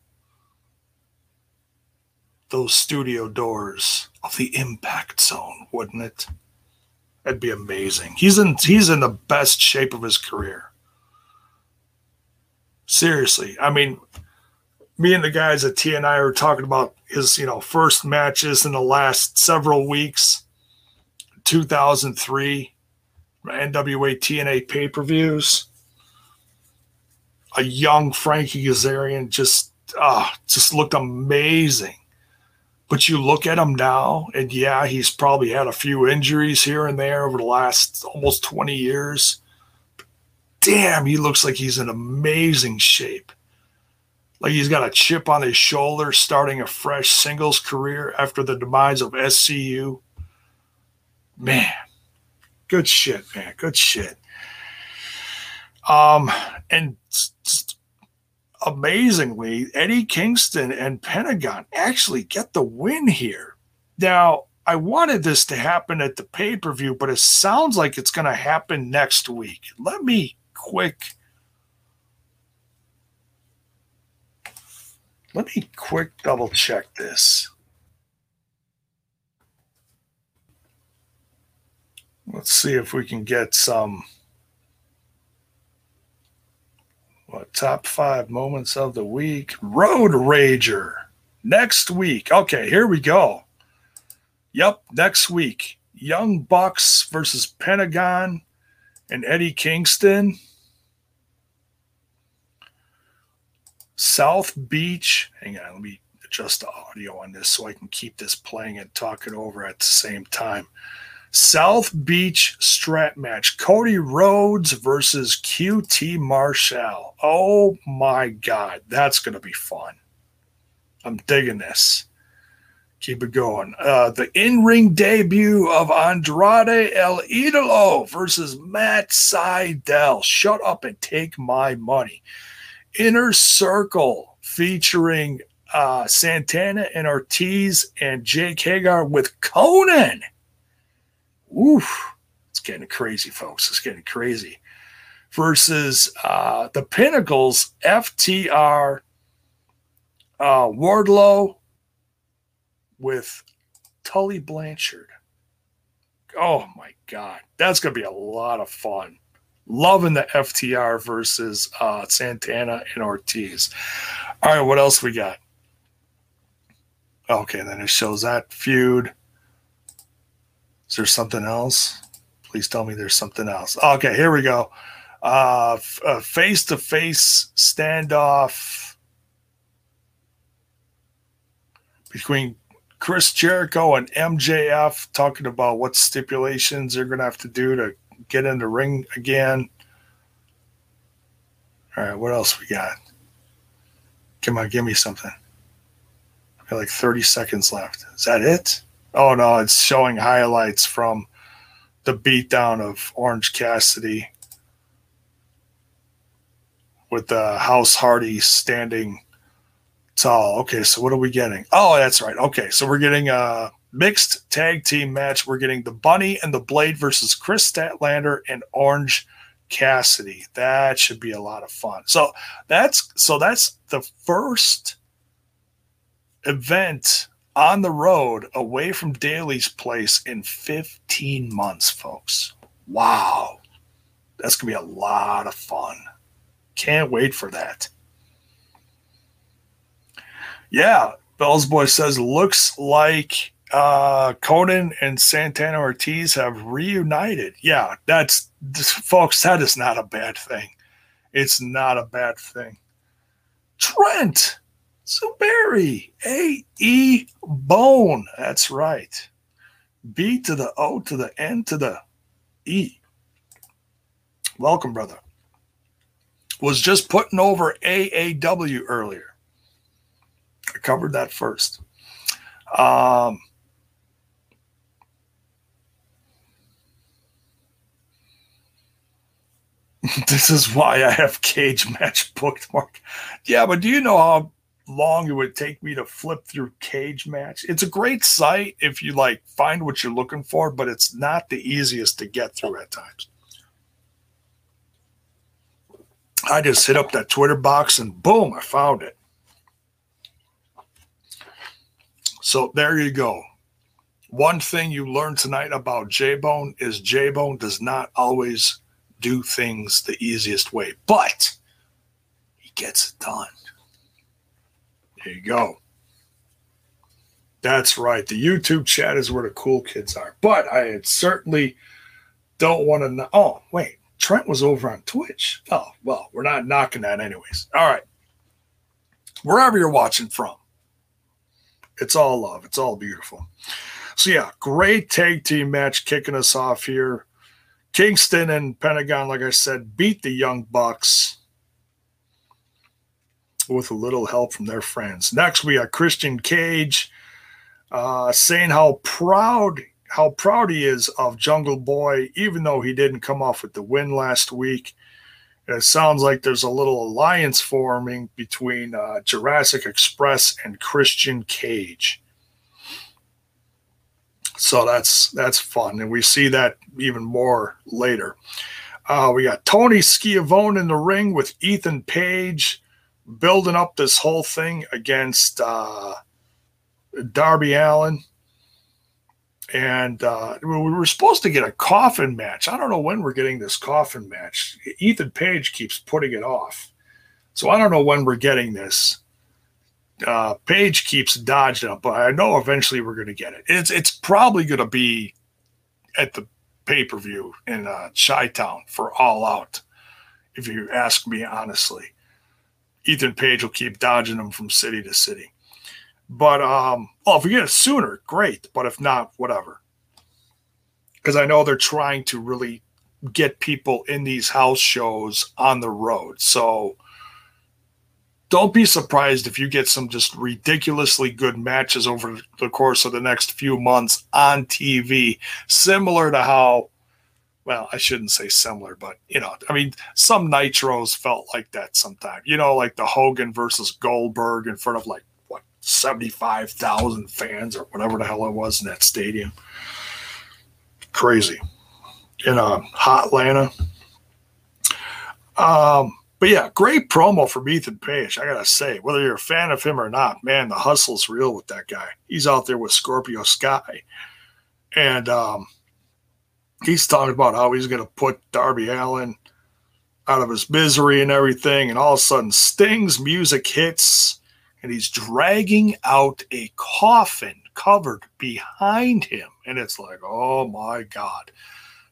those studio doors of the impact zone, wouldn't it? That'd be amazing. He's in he's in the best shape of his career. Seriously. I mean, me and the guys at TNI were talking about his, you know, first matches in the last several weeks. 2003 NWA TNA pay-per-views a young Frankie Kazarian just uh, just looked amazing. But you look at him now, and yeah, he's probably had a few injuries here and there over the last almost 20 years. Damn, he looks like he's in amazing shape. Like he's got a chip on his shoulder, starting a fresh singles career after the demise of SCU. Man, good shit, man. Good shit. Um, and amazingly, Eddie Kingston and Pentagon actually get the win here. Now, I wanted this to happen at the pay per view, but it sounds like it's going to happen next week. Let me quick. Let me quick double check this. Let's see if we can get some. What top five moments of the week? Road Rager next week. Okay, here we go. Yep, next week. Young Bucks versus Pentagon and Eddie Kingston. South Beach. Hang on, let me adjust the audio on this so I can keep this playing and talking over at the same time. South Beach strap match. Cody Rhodes versus QT Marshall. Oh my God. That's going to be fun. I'm digging this. Keep it going. Uh, the in ring debut of Andrade El Idolo versus Matt Sydal. Shut up and take my money. Inner Circle featuring uh, Santana and Ortiz and Jake Hager with Konnan. oof, it's getting crazy, folks. It's getting crazy. Versus uh, the Pinnacles, FTR, uh, Wardlow with Tully Blanchard. Oh my God. That's going to be a lot of fun. Loving the FTR versus uh, Santana and Ortiz. All right, what else we got? Okay, then it shows that feud. Is there something else? Please tell me there's something else. Okay, here we go. Uh, face to face standoff between Chris Jericho and MJF talking about what stipulations they're going to have to do to get in the ring again. All right, what else we got? Come on, give me something. I got like 30 seconds left. Is that it? Oh no, it's showing highlights from the beatdown of Orange Cassidy with the House Hardy standing tall. Okay, so what are we getting? Oh, that's right. Okay, so we're getting a mixed tag team match. We're getting the Bunny and the Blade versus Kris Statlander and Orange Cassidy. That should be a lot of fun. So that's so that's the first event on the road away from Daly's place in 15 months, folks. Wow. That's going to be a lot of fun. Can't wait for that. Yeah, Bell's Boy says looks like Uh, Konnan and Santana Ortiz have reunited. Yeah, that's folks. That is not a bad thing. It's not a bad thing. Trent Zuberi, A E Bone. That's right. B to the O to the N to the E. Welcome, brother. Was just putting over AAW earlier. I covered that first. Um, this is why I have cage match booked, Mark. Yeah, but do you know how long it would take me to flip through Cagematch? It's a great site if you like find what you're looking for, but it's not the easiest to get through at times. I just hit up that Twitter box and boom, I found it. So there you go. One thing you learned tonight about J Bone is J Bone does not always do things the easiest way, but he gets it done. There you go. That's right. The YouTube chat is where the cool kids are. But I certainly don't want to know. Oh, wait. Trent was over on Twitch. Oh, well, we're not knocking that anyways. All right. Wherever you're watching from, it's all love. It's all beautiful. So, yeah, great tag team match kicking us off here. Kingston and Pentagon, like I said, beat the Young Bucks with a little help from their friends. Next, we got Christian Cage uh, saying how proud how proud he is of Jungle Boy, even though he didn't come off with the win last week. It sounds like there's a little alliance forming between uh, Jurassic Express and Christian Cage. So that's that's fun, and we see that even more later. Uh, we got Tony Schiavone in the ring with Ethan Page, building up this whole thing against uh, Darby Allin, and uh, we were supposed to get a coffin match. I don't know when we're getting this coffin match. Ethan Page keeps putting it off, so I don't know when we're getting this. Uh, Page keeps dodging it, but I know eventually we're going to get it. It's it's probably going to be at the pay per view in uh, Chi Town for All Out. If you ask me honestly, Ethan Page will keep dodging them from city to city. But um, oh, if we get it sooner, great. But if not, whatever. Because I know they're trying to really get people in these house shows on the road. So don't be surprised if you get some just ridiculously good matches over the course of the next few months on TV, similar to how, well, I shouldn't say similar, but you know, I mean, some nitros felt like that sometimes. You know, like the Hogan versus Goldberg in front of like what 75,000 fans or whatever the hell it was in that stadium. Crazy. In hot Atlanta. Um, but yeah, great promo from Ethan Page. I gotta say, whether you're a fan of him or not, man, the hustle's real with that guy. He's out there with Scorpio Sky, and um, he's talking about how he's gonna put Darby Allin out of his misery and everything. And all of a sudden, Sting's music hits and he's dragging out a coffin covered behind him. And it's like, oh my God.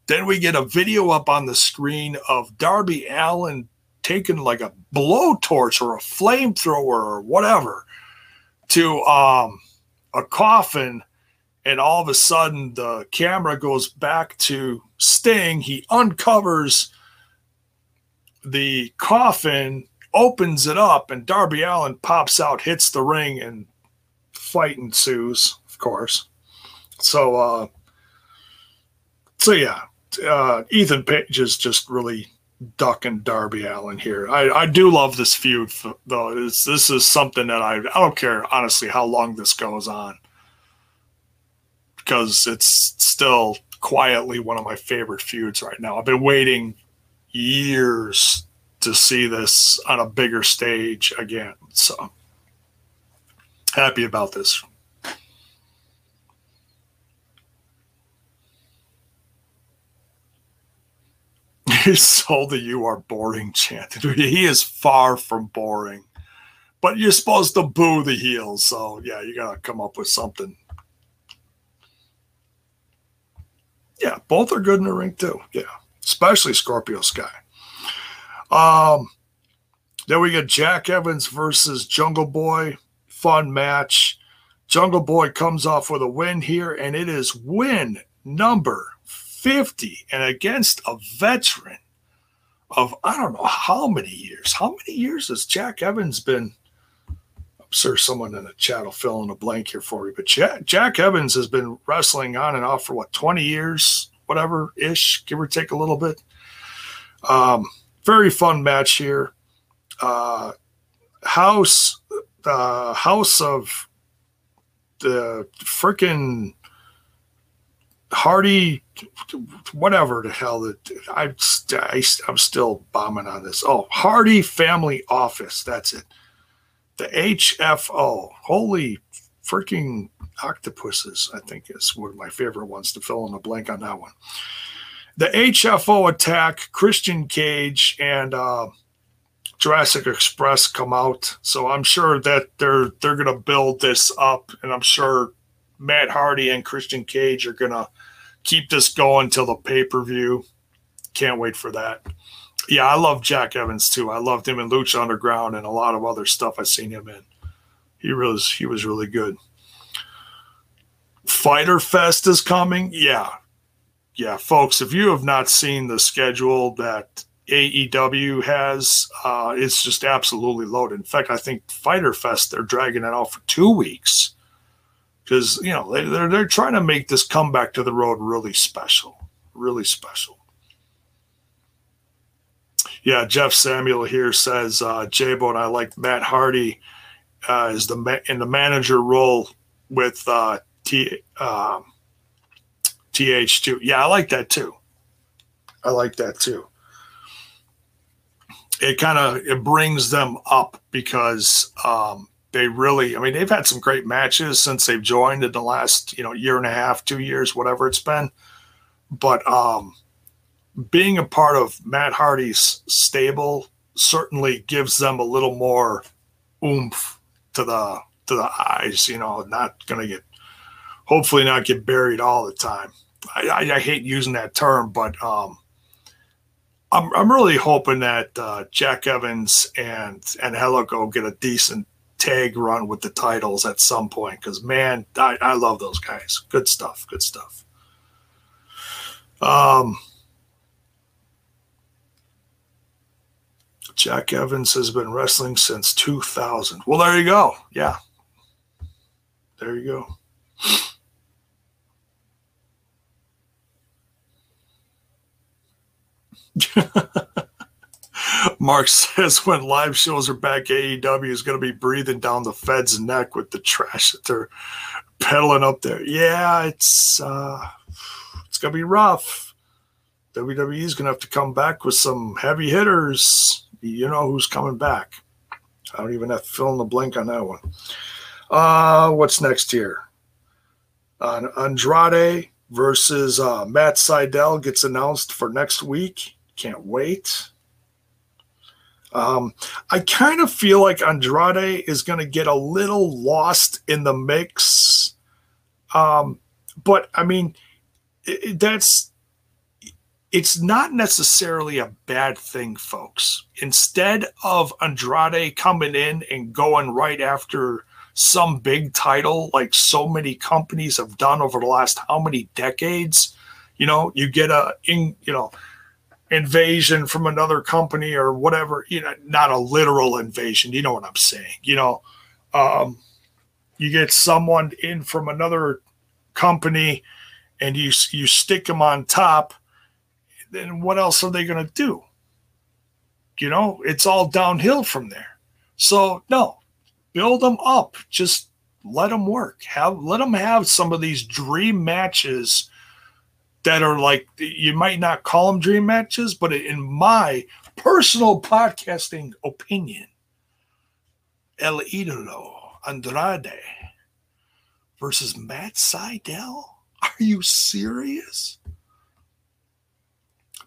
Then we get a video up on the screen of Darby Allin taking like a blowtorch or a flamethrower or whatever to um, a coffin. And all of a sudden, the camera goes back to Sting. He uncovers the coffin opens it up, and Darby Allin pops out, hits the ring, and fight ensues, of course. So, uh, so yeah, uh, Ethan Page is just really ducking Darby Allin here. I, I do love this feud, though. It's, this is something that I I don't care honestly how long this goes on because it's still quietly one of my favorite feuds right now. I've been waiting years to see this on a bigger stage again. So happy about this. sold the "You are boring" chant. He is far from boring, but you're supposed to boo the heels. So yeah, you gotta come up with something Yeah, both are good in the ring too. Yeah, especially Scorpio Sky. Um, then we get Jack Evans versus Jungle Boy. Fun match. Jungle Boy comes off with a win here, and it is win number 50 and against a veteran of I don't know how many years. How many years has Jack Evans been? I'm sure someone in the chat will fill in a blank here for me, but Jack, Jack Evans has been wrestling on and off for what 20 years, whatever ish, give or take a little bit. Um, very fun match here. Uh, house, uh, house of the freaking Hardy, whatever the hell that I, I I'm still bombing on this. Oh, Hardy Family Office. That's it. The HFO. Holy freaking octopuses! I think is one of my favorite ones to fill in the blank on that one. The HFO attack. Christian Cage and uh, Jurassic Express come out, so I'm sure that they're they're gonna build this up, and I'm sure Matt Hardy and Christian Cage are gonna keep this going till the pay per view. Can't wait for that. Yeah, I love Jack Evans too. I loved him in Lucha Underground and a lot of other stuff I've seen him in. He was he was really good. Fighter Fest is coming. Yeah. Yeah, folks, if you have not seen the schedule that AEW has, uh, it's just absolutely loaded. In fact, I think Fighter Fest, they're dragging it out for two weeks because, you know, they, they're, they're trying to make this comeback to the road really special. Really special. Yeah, Jeff Samuel here says uh, J-Bone, I like Matt Hardy uh, is the ma- in the manager role with uh, T um, TH2. Yeah, I like that too. I like that too. It kind of it brings them up because um, they really, I mean, they've had some great matches since they've joined in the last you know year and a half, two years, whatever it's been. But um, being a part of Matt Hardy's stable certainly gives them a little more oomph to the to the eyes. You know, not to get hopefully not get buried all the time. I, I, I hate using that term, but um, I'm I'm really hoping that uh, Jack Evans and and Angelico get a decent tag run with the titles at some point because man, I, I love those guys. Good stuff. Good stuff. Um. Jack Evans has been wrestling since 2000. Well, there you go. Yeah. There you go. Mark says when live shows are back, AEW is going to be breathing down the Fed's neck with the trash that they're peddling up there. Yeah, it's uh, it's going to be rough. WWE is going to have to come back with some heavy hitters. You know who's coming back. I don't even have to fill in the blank on that one. Uh, what's next here? Uh, Andrade versus uh, Matt Sydal gets announced for next week. Can't wait. Um, I kind of feel like Andrade is going to get a little lost in the mix. Um, but I mean, it, that's it's not necessarily a bad thing, folks. Instead of Andrade coming in and going right after some big title like so many companies have done over the last how many decades, you know, you get a in, you know, invasion from another company or whatever, you know, not a literal invasion, you know what I'm saying. You know, um you get someone in from another company and you you stick them on top then what else are they going to do? You know, it's all downhill from there. So no, build them up. Just let them work. Have let them have some of these dream matches that are like you might not call them dream matches, but in my personal podcasting opinion, El Idolo Andrade versus Matt Sydal. Are you serious?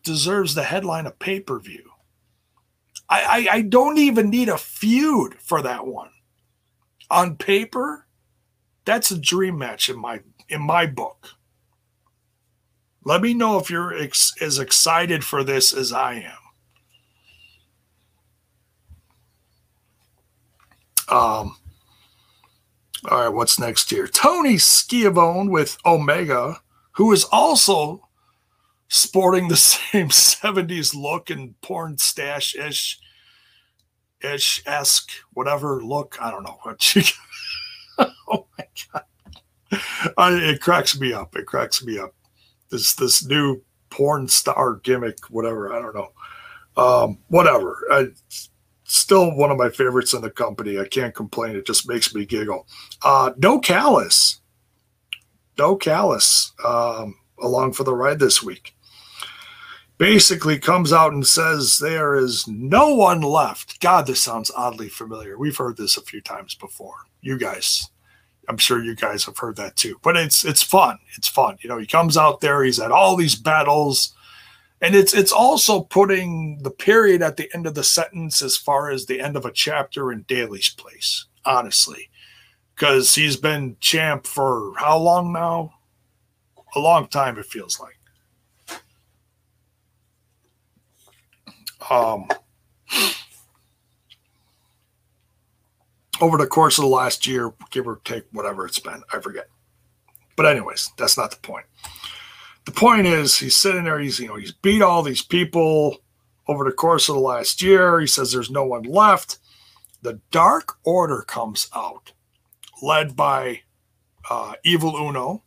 deserves the headline of pay per view. I, I, I don't even need a feud for that one. On paper, that's a dream match in my in my book. Let me know if you're ex- as excited for this as I am. Um, all right, what's next here? Tony Schiavone with Omega, who is also sporting the same 70s look and porn stash ish ish esque whatever look. I don't know what oh my god. I, it cracks me up. It cracks me up. This this new porn star gimmick, whatever. I don't know. Um, whatever. I, still one of my favorites in the company. I can't complain. It just makes me giggle. Uh, no Callis. No Callis um, along for the ride this week. Basically comes out and says there is no one left. God, this sounds oddly familiar. We've heard this a few times before. You guys, I'm sure you guys have heard that too. But it's it's fun. It's fun. You know, he comes out there, he's at all these battles and it's it's also putting the period at the end of the sentence as far as the end of a chapter in Daly's place, honestly, because he's been champ for how long now? A long time, it feels like. Um, over the course of the last year, give or take whatever it's been, I forget. But anyways, that's not the point. The point is he's sitting there he's you know he's beat all these people over the course of the last year. He says there's no one left. The dark order comes out led by uh, evil uno.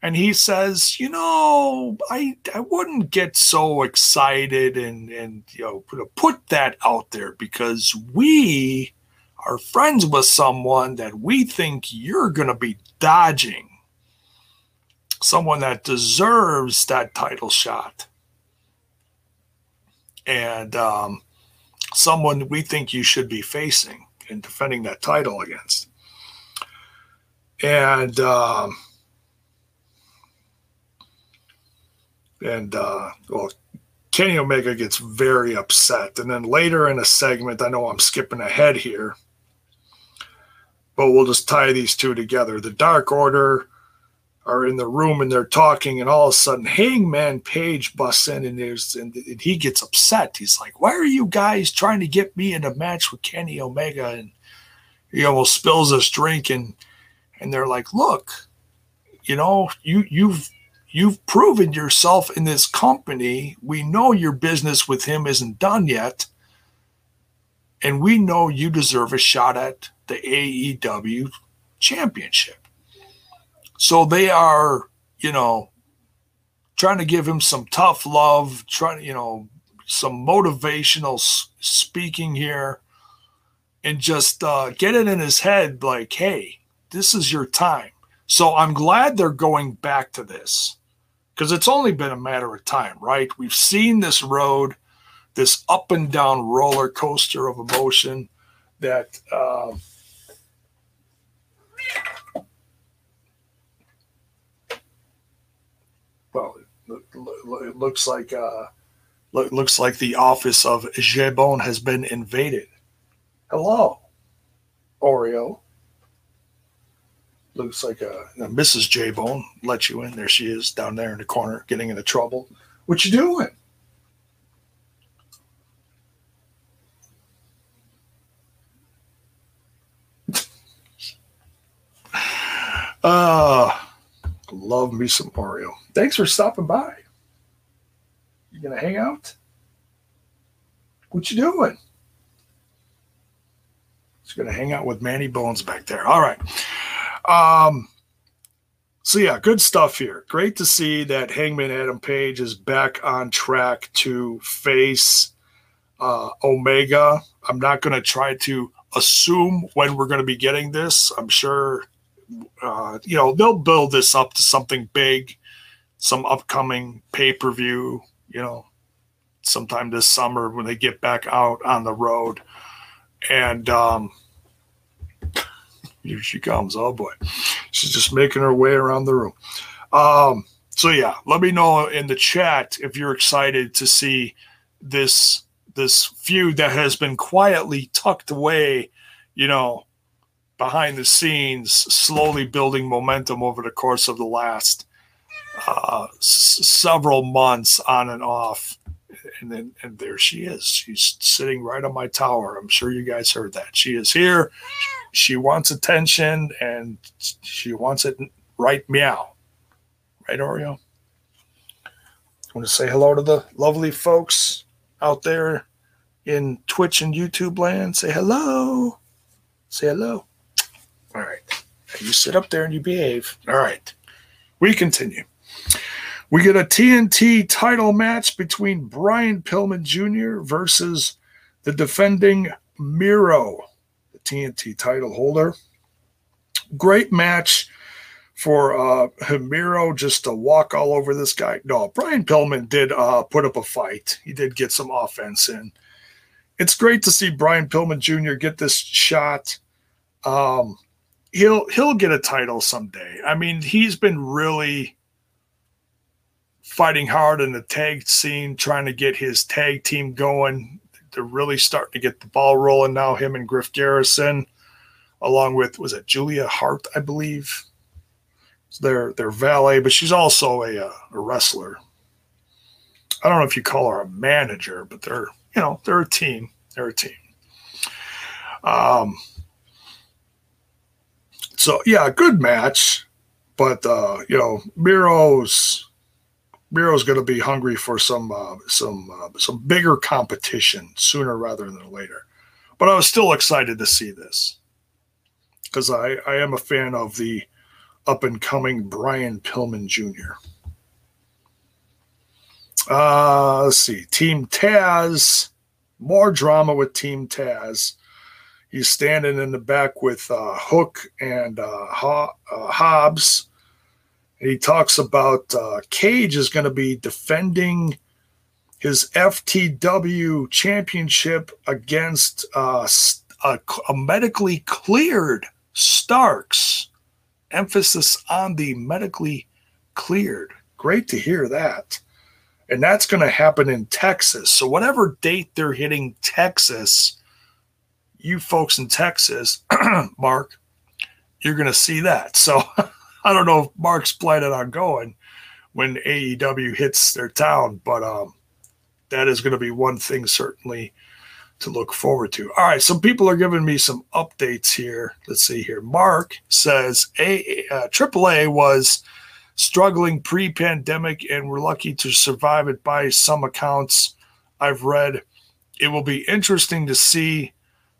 And he says you know i i wouldn't get so excited and and you know put that out there because we are friends with someone that we think you're going to be dodging. Someone that deserves that title shot. And um, someone we think you should be facing and defending that title against. And um, and uh, well, Kenny Omega gets very upset, and then later in a segment, I know I'm skipping ahead here, but we'll just tie these two together. The Dark Order are in the room and they're talking, and all of a sudden Hangman Page busts in and there's and, he gets upset. He's like, "Why are you guys trying to get me in a match with Kenny Omega?" And he almost spills his drink, and and they're like, "Look, you know, you you've you've proven yourself in this company. We know your business with him isn't done yet." And we know you deserve a shot at the AEW championship. So they are, you know, trying to give him some tough love, trying, you know, some motivational speaking here, and just uh, get it in his head like, hey, this is your time. So I'm glad they're going back to this because it's only been a matter of time, right? We've seen this road, this up and down roller coaster of emotion that. Uh, well, it looks like uh, looks like the office of J Bone has been invaded. Hello, Oreo. Looks like uh, Mrs. J-Bone let you in. There she is down there in the corner, getting into trouble. What you doing? Uh Love me some Mario. Thanks for stopping by. You gonna hang out? What you doing? Just gonna hang out with Manny Bones back there. All right. Um. So yeah, good stuff here. Great to see that Hangman Adam Page is back on track to face uh, Omega. I'm not going to try to assume when we're going to be getting this. I'm sure uh, you know, they'll build this up to something big, some upcoming pay per view, you know, sometime this summer when they get back out on the road. And um, here she comes. Oh boy, she's just making her way around the room. Um, so yeah, let me know in the chat if you're excited to see this this feud that has been quietly tucked away, you know, behind the scenes, slowly building momentum over the course of the last uh, s- several months on and off. And then, and there she is. She's sitting right on my tower. I'm sure you guys heard that. She is here. She wants attention and she wants it right meow. Right, Oreo? Want to say hello to the lovely folks out there in Twitch and YouTube land? Say hello. Say hello. All right. You sit up there and you behave. All right. We continue. We get a TNT title match between Brian Pillman Jr. versus the defending Miro, the TNT title holder. Great match for uh, Miro just to walk all over this guy. No, Brian Pillman did uh, put up a fight. He did get some offense in. It's great to see Brian Pillman Jr. get this shot. Um, he'll he'll get a title someday. I mean, he's been really fighting hard in the tag scene, trying to get his tag team going. They're really starting to get the ball rolling now. Him and Griff Garrison, along with was it Julia Hart, I believe. Their their valet, but she's also a, uh, a wrestler. I don't know if you call her a manager, but they're you know they're a team. They're a team. Um. So yeah, good match, but uh, you know Miro's Miro's going to be hungry for some uh, some uh, some bigger competition sooner rather than later. But I was still excited to see this because I, I am a fan of the up and coming Brian Pillman Jr. Uh, let's see, Team Taz, more drama with Team Taz. He's standing in the back with uh, Hook and uh, Ho- uh, Hobbs and he talks about uh, Cage is going to be defending his FTW championship against uh, a, a, medically cleared Starks. Emphasis on the medically cleared. Great to hear that. And that's going to happen in Texas. So, whatever date they're hitting Texas, you folks in Texas, Mark, you're going to see that. So, I don't know if Mark's planning on going when AEW hits their town, but um, that is going to be one thing certainly to look forward to. All right, some people are giving me some updates here. Let's see here. Mark says a uh, AAA was struggling pre-pandemic and we're lucky to survive it by some accounts I've read. It will be interesting to see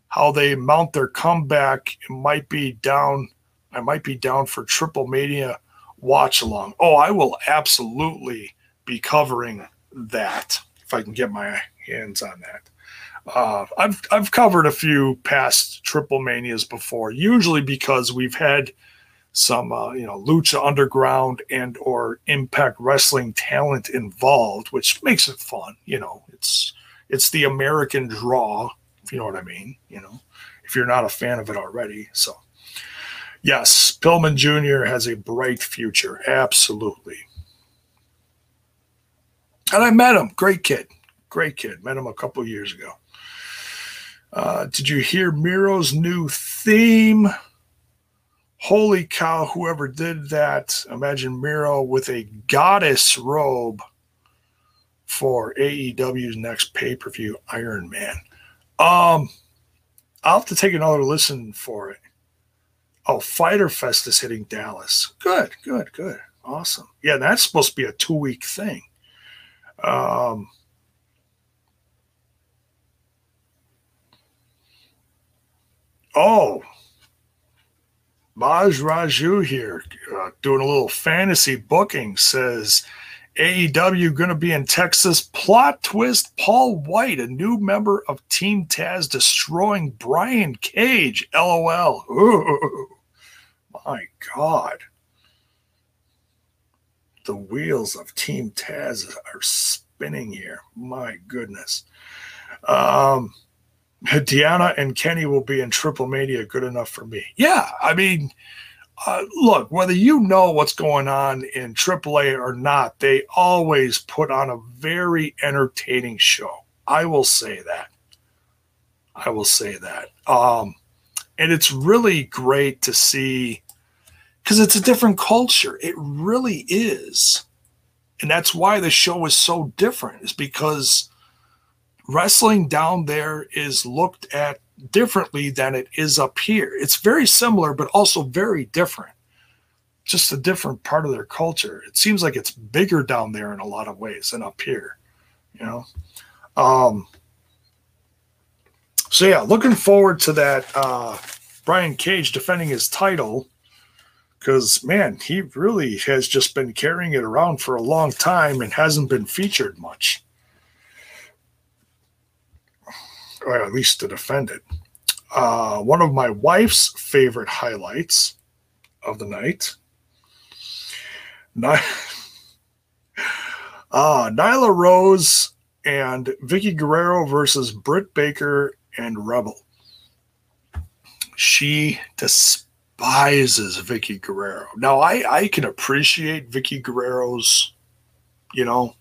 how they mount their comeback. It might be down I might be down for Triple Mania watch along. Oh, I will absolutely be covering that if I can get my hands on that. Uh, I've I've covered a few past Triple Manias before, usually because we've had some uh, you know Lucha Underground and or Impact Wrestling talent involved, which makes it fun. You know, it's it's the American draw, if you know what I mean. You know, if you're not a fan of it already, so yes, Pillman Jr. has a bright future. Absolutely. And I met him. Great kid. Great kid. Met him a couple years ago. Uh, did you hear Miro's new theme? Holy cow, whoever did that. Imagine Miro with a goddess robe for AEW's next pay per view, Iron Man. Um, I'll have to take another listen for it. Oh, Fyter Fest is hitting Dallas. Good, good, good. Awesome. Yeah, that's supposed to be a two week thing. Um, oh, Maj Raju here uh, doing a little fantasy booking says AEW going to be in Texas. Plot twist Paul White, a new member of Team Taz, destroying Brian Cage. LOL. Ooh. My God. The wheels of Team Taz are spinning here. My goodness. Um, Deanna and Kenny will be in Triple Mania. Good enough for me. Yeah, I mean, uh, look, whether you know what's going on in AAA or not, they always put on a very entertaining show. I will say that. I will say that. Um, and it's really great to see because it's a different culture. It really is. And that's why the show is so different, is because wrestling down there is looked at differently than it is up here. It's very similar, but also very different. Just a different part of their culture. It seems like it's bigger down there in a lot of ways than up here, you know. Um, so yeah, looking forward to that. Uh, Brian Cage defending his title because man, he really has just been carrying it around for a long time and hasn't been featured much, or at least to defend it. Uh, one of my wife's favorite highlights of the night. Ny- uh, Nyla Rose and Vickie Guerrero versus Britt Baker and Rebel. She despises Vickie Guerrero. Now, I, I can appreciate Vickie Guerrero's, you know,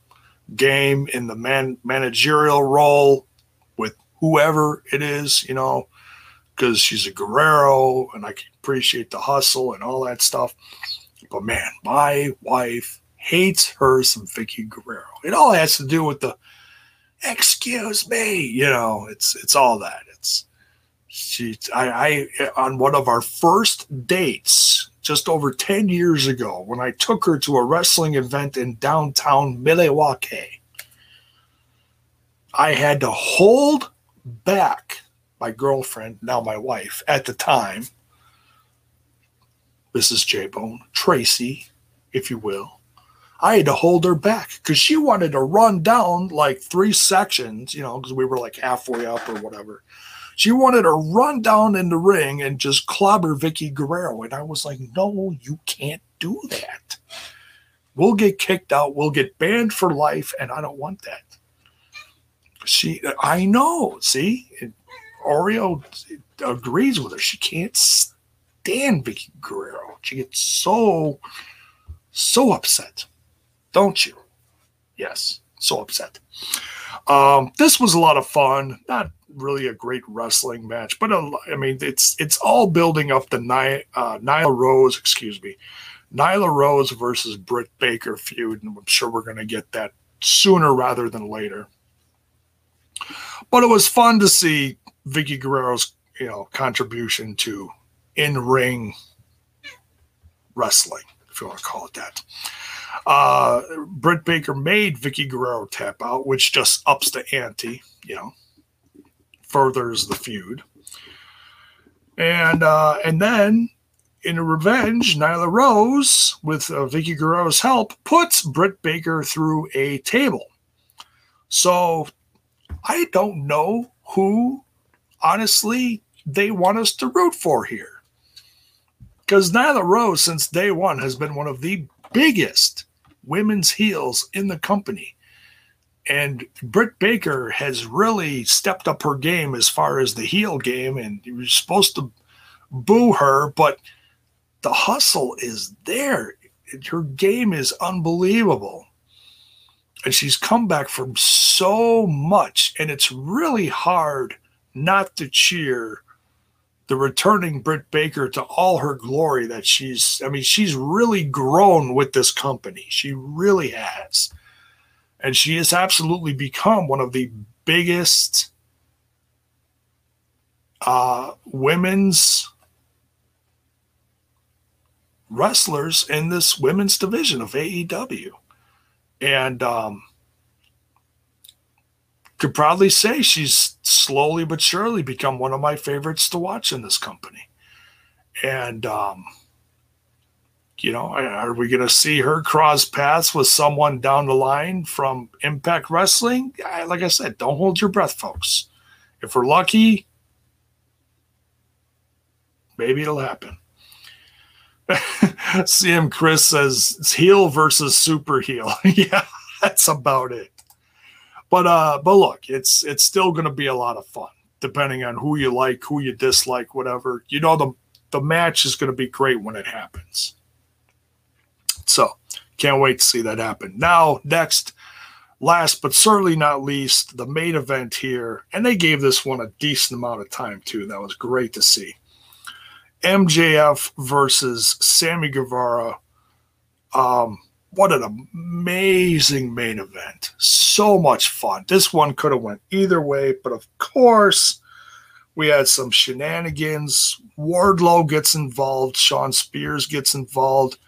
game in the man managerial role whoever it is, you know, because she's a Guerrero and I can appreciate the hustle and all that stuff. But man, my wife hates her some Vickie Guerrero. It all has to do with the excuse me, you know, it's it's all that. It's she I, I on one of our first dates just over 10 years ago when I took her to a wrestling event in downtown Milwaukee. I had to hold back my girlfriend, now my wife, at the time, Mrs. J Bone, Tracy, if you will. I had to hold her back because she wanted to run down like three sections, you know, because we were like halfway up or whatever. She wanted to run down in the ring and just clobber Vickie Guerrero. And I was like, no, you can't do that. We'll get kicked out. We'll get banned for life. And I don't want that. She, I know. See, Oreo agrees with her. She can't stand Vickie Guerrero. She gets so, so upset. Don't you? Yes, so upset. Um, this was a lot of fun. Not really a great wrestling match, but a, I mean, it's it's all building up the Ny, uh, Nyla Rose, excuse me, Nyla Rose versus Britt Baker feud, and I'm sure we're going to get that sooner rather than later. But it was fun to see Vickie Guerrero's you know contribution to in ring wrestling, if you want to call it that. Uh, Britt Baker made Vickie Guerrero tap out, which just ups the ante, you know, furthers the feud. And uh, and then in revenge, Nyla Rose, with uh, Vickie Guerrero's help, puts Britt Baker through a table. So I don't know who, honestly, they want us to root for here. Because Nyla Rose, since day one, has been one of the biggest women's heels in the company. And Britt Baker has really stepped up her game as far as the heel game. And you were supposed to boo her, but the hustle is there. Her game is unbelievable. And she's come back from much. And it's really hard not to cheer the returning Britt Baker to all her glory that she's I mean she's really grown with this company. She really has. And she has absolutely become one of the biggest uh, women's wrestlers in this women's division of AEW. And um, could probably say she's slowly but surely become one of my favorites to watch in this company. And, um, you know, are we going to see her cross paths with someone down the line from Impact Wrestling? Like I said, don't hold your breath, folks. If we're lucky, maybe it'll happen. CM Chris says heel versus super heel. yeah, that's about it. But uh, but look, it's it's still going to be a lot of fun, depending on who you like, who you dislike, whatever. You know the the match is going to be great when it happens. So can't wait to see that happen. Now next, last but certainly not least, the main event here, and they gave this one a decent amount of time too. That was great to see. MJF versus Sammy Guevara. Um, what an amazing main event. So much fun. This one could have went either way, but of course, we had some shenanigans. Wardlow gets involved, Shawn Spears gets involved,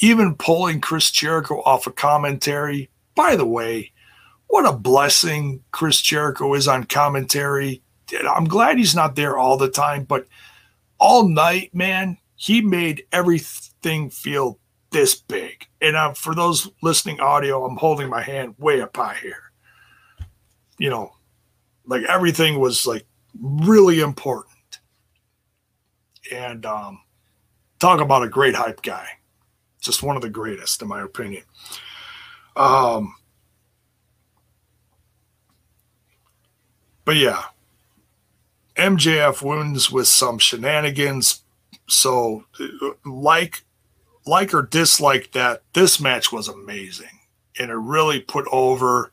even pulling Chris Jericho off a of commentary. By the way, what a blessing Chris Jericho is on commentary. I'm glad he's not there all the time, but all night, man, he made everything feel this big. And uh, for those listening audio, I'm holding my hand way up high here. You know, like everything was like really important. And um, talk about a great hype guy. Just one of the greatest, in my opinion. Um, but yeah, MJF wins with some shenanigans. So, like like or dislike that, this match was amazing. And it really put over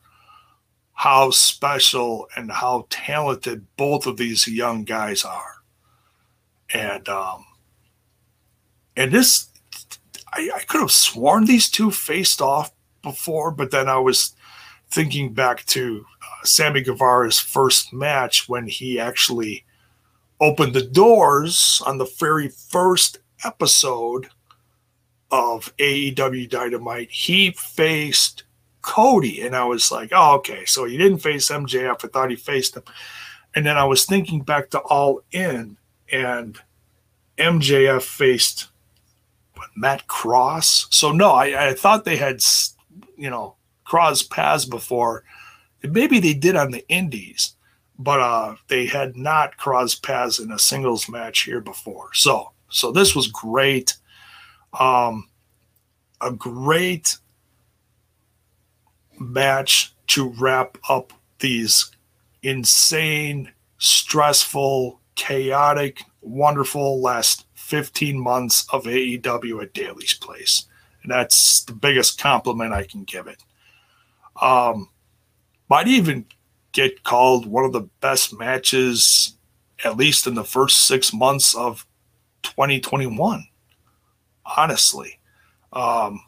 how special and how talented both of these young guys are. And um and this I, I could have sworn these two faced off before, but then I was thinking back to uh, Sammy Guevara's first match when he actually opened the doors on the very first episode of AEW Dynamite, he faced Cody. And I was like, oh, okay. So he didn't face MJF. I thought he faced him. And then I was thinking back to All In, and MJF faced Matt Cross. So no, I, I thought they had, you know, crossed paths before. Maybe they did on the Indies, but uh, they had not crossed paths in a singles match here before. So, so this was great. Um, a great match to wrap up these insane, stressful, chaotic, wonderful last 15 months of AEW at Daly's Place. And that's the biggest compliment I can give it. Um, might even get called one of the best matches, at least in the first six months of 2021 honestly. Um,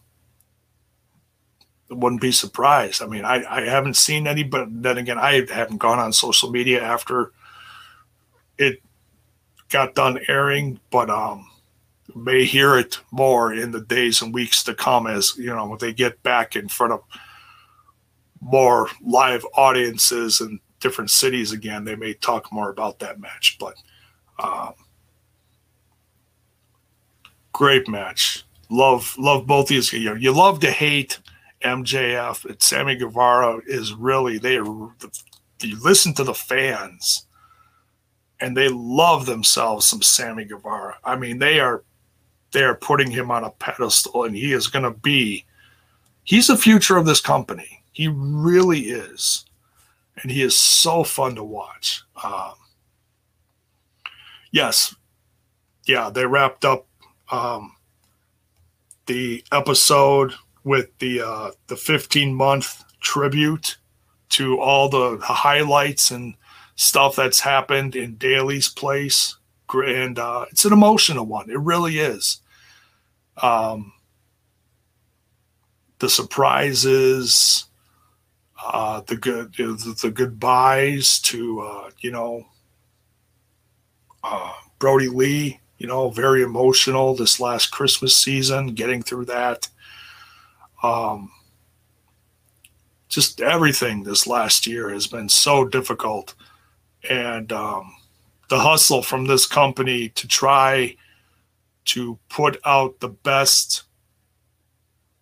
wouldn't be surprised. I mean, I, I haven't seen any, but then again, I haven't gone on social media after it got done airing, but um, may hear it more in the days and weeks to come as you know when they get back in front of more live audiences in different cities again. They may talk more about that match, but um, great match. Love love both these. You, you love to hate MJF. And Sammy Guevara is really they. You listen to the fans, and they love themselves some Sammy Guevara. I mean, they are they are putting him on a pedestal, and he is going to be. He's the future of this company. He really is, and he is so fun to watch. Um, yes, yeah, they wrapped up um, the episode with the uh, the 15 month tribute to all the highlights and stuff that's happened in Daly's place, and uh, it's an emotional one. It really is. Um, the surprises, uh, the good, the, the goodbyes to uh, you know uh, Brodie Lee you know, very emotional this last Christmas season, getting through that. Um, just everything this last year has been so difficult. And um, the hustle from this company to try to put out the best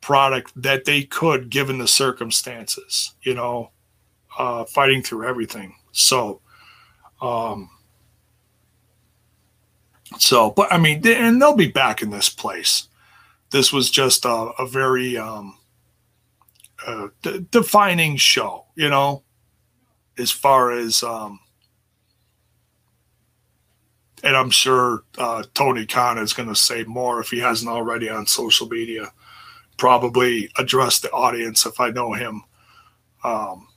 product that they could given the circumstances, you know, uh, fighting through everything. So, um, so, but I mean, and they'll be back in this place. This was just a, a very um, uh, defining show, you know, as far as, um, and I'm sure uh, Tony Khan is going to say more if he hasn't already on social media. Probably address the audience if I know him. Um,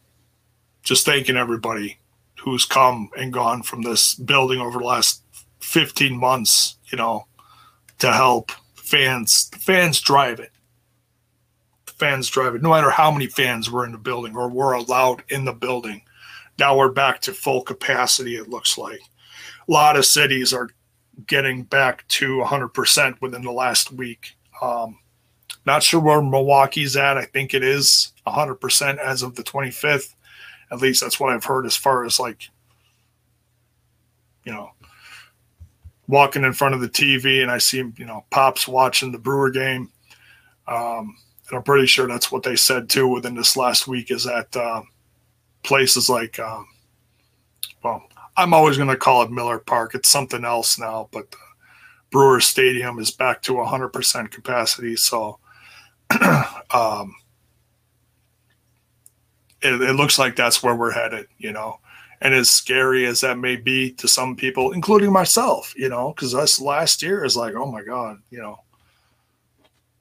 just thanking everybody who's come and gone from this building over the last 15 months, you know, to help fans. The fans drive it. fans drive it. no matter how many fans were in the building or were allowed in the building. Now we're back to full capacity, it looks like. A lot of cities are getting back to 100% within the last week. Um, not sure where Milwaukee's at. I think it is 100% as of the 25th. At least that's what I've heard as far as like, you know, walking in front of the TV and I see, you know, Pops watching the Brewer game. Um, and I'm pretty sure that's what they said too within this last week is that uh, places like, um, well, I'm always going to call it Miller Park. It's something else now, but Brewer Stadium is back to 100% capacity. So um, it, it looks like that's where we're headed, you know. And as scary as that may be to some people, including myself, you know, because us last year is like, oh my God, you know,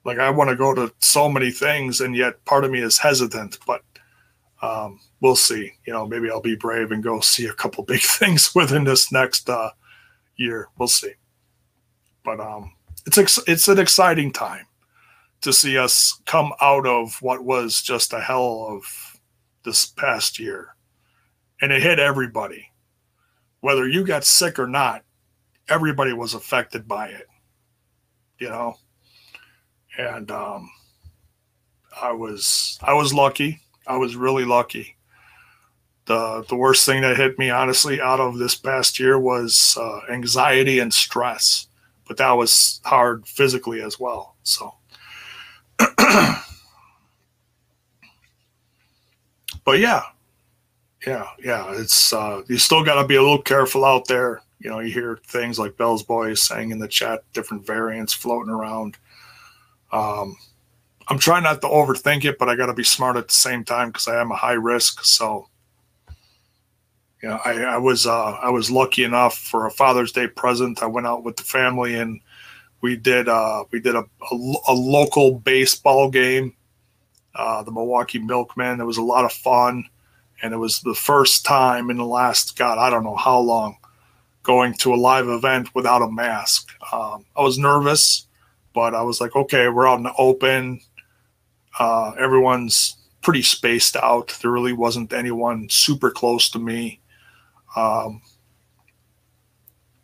like I want to go to so many things, and yet part of me is hesitant, but um, we'll see. You know, maybe I'll be brave and go see a couple big things within this next uh, year. We'll see. But um, it's ex- it's an exciting time to see us come out of what was just a hell of this past year. And it hit everybody. Whether you got sick or not, everybody was affected by it. You know? And um I was I was lucky. I was really lucky. The the worst thing that hit me honestly out of this past year was uh, anxiety and stress. But that was hard physically as well. So but yeah, yeah, yeah. It's uh, you still got to be a little careful out there. You know, you hear things like Bell's Boys saying in the chat, different variants floating around. Um, I'm trying not to overthink it, but I got to be smart at the same time because I am a high risk. So, yeah, I, I was uh, I was lucky enough for a Father's Day present. I went out with the family and we did uh, we did a, a, a local baseball game uh, the Milwaukee Milkmen. It was a lot of fun, and it was the first time in the last God I don't know how long going to a live event without a mask. Um, I was nervous, but I was like, okay, we're out in the open. Uh, everyone's pretty spaced out. There really wasn't anyone super close to me. Um,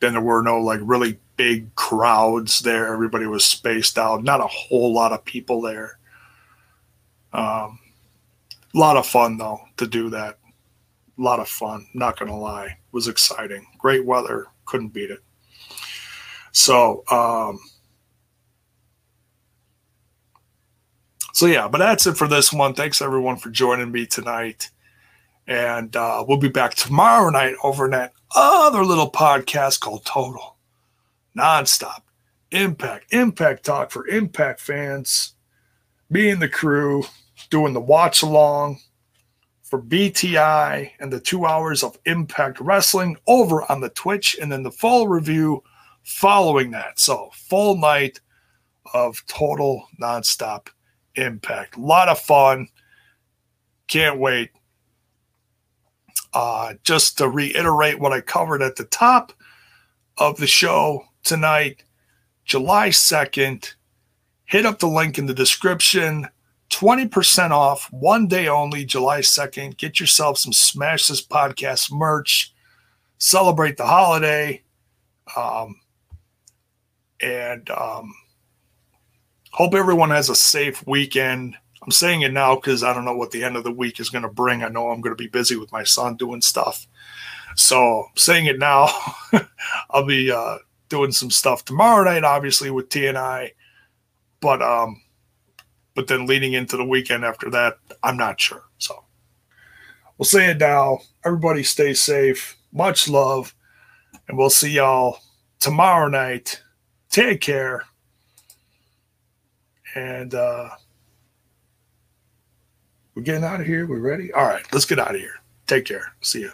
then there were no like really big crowds there. Everybody was spaced out. Not a whole lot of people there. Um, a lot of fun though to do that. A lot of fun. Not gonna lie, it was exciting. Great weather, couldn't beat it. So, um, so yeah, but that's it for this one. Thanks everyone for joining me tonight, and uh, we'll be back tomorrow night over in that other little podcast called Total Nonstop Impact Impact Talk for Impact fans. Me and the crew doing the watch along for BTI and the two hours of Impact Wrestling over on the Twitch, and then the full review following that. So, full night of total nonstop impact. A lot of fun. Can't wait. Uh, just to reiterate what I covered at the top of the show tonight, July 2nd, hit up the link in the description 20% off one day only, July 2nd. Get yourself some Smash This Podcast merch. Celebrate the holiday. Um, and um, hope everyone has a safe weekend. I'm saying it now because I don't know what the end of the week is going to bring. I know I'm going to be busy with my son doing stuff. So, saying it now. I'll be uh, doing some stuff tomorrow night, obviously, with T and I. But um, but then leading into the weekend after that, I'm not sure. So we'll say it now. Everybody stay safe. Much love. And we'll see y'all tomorrow night. Take care. And uh we're getting out of here. We're ready. All right, let's get out of here. Take care. See ya.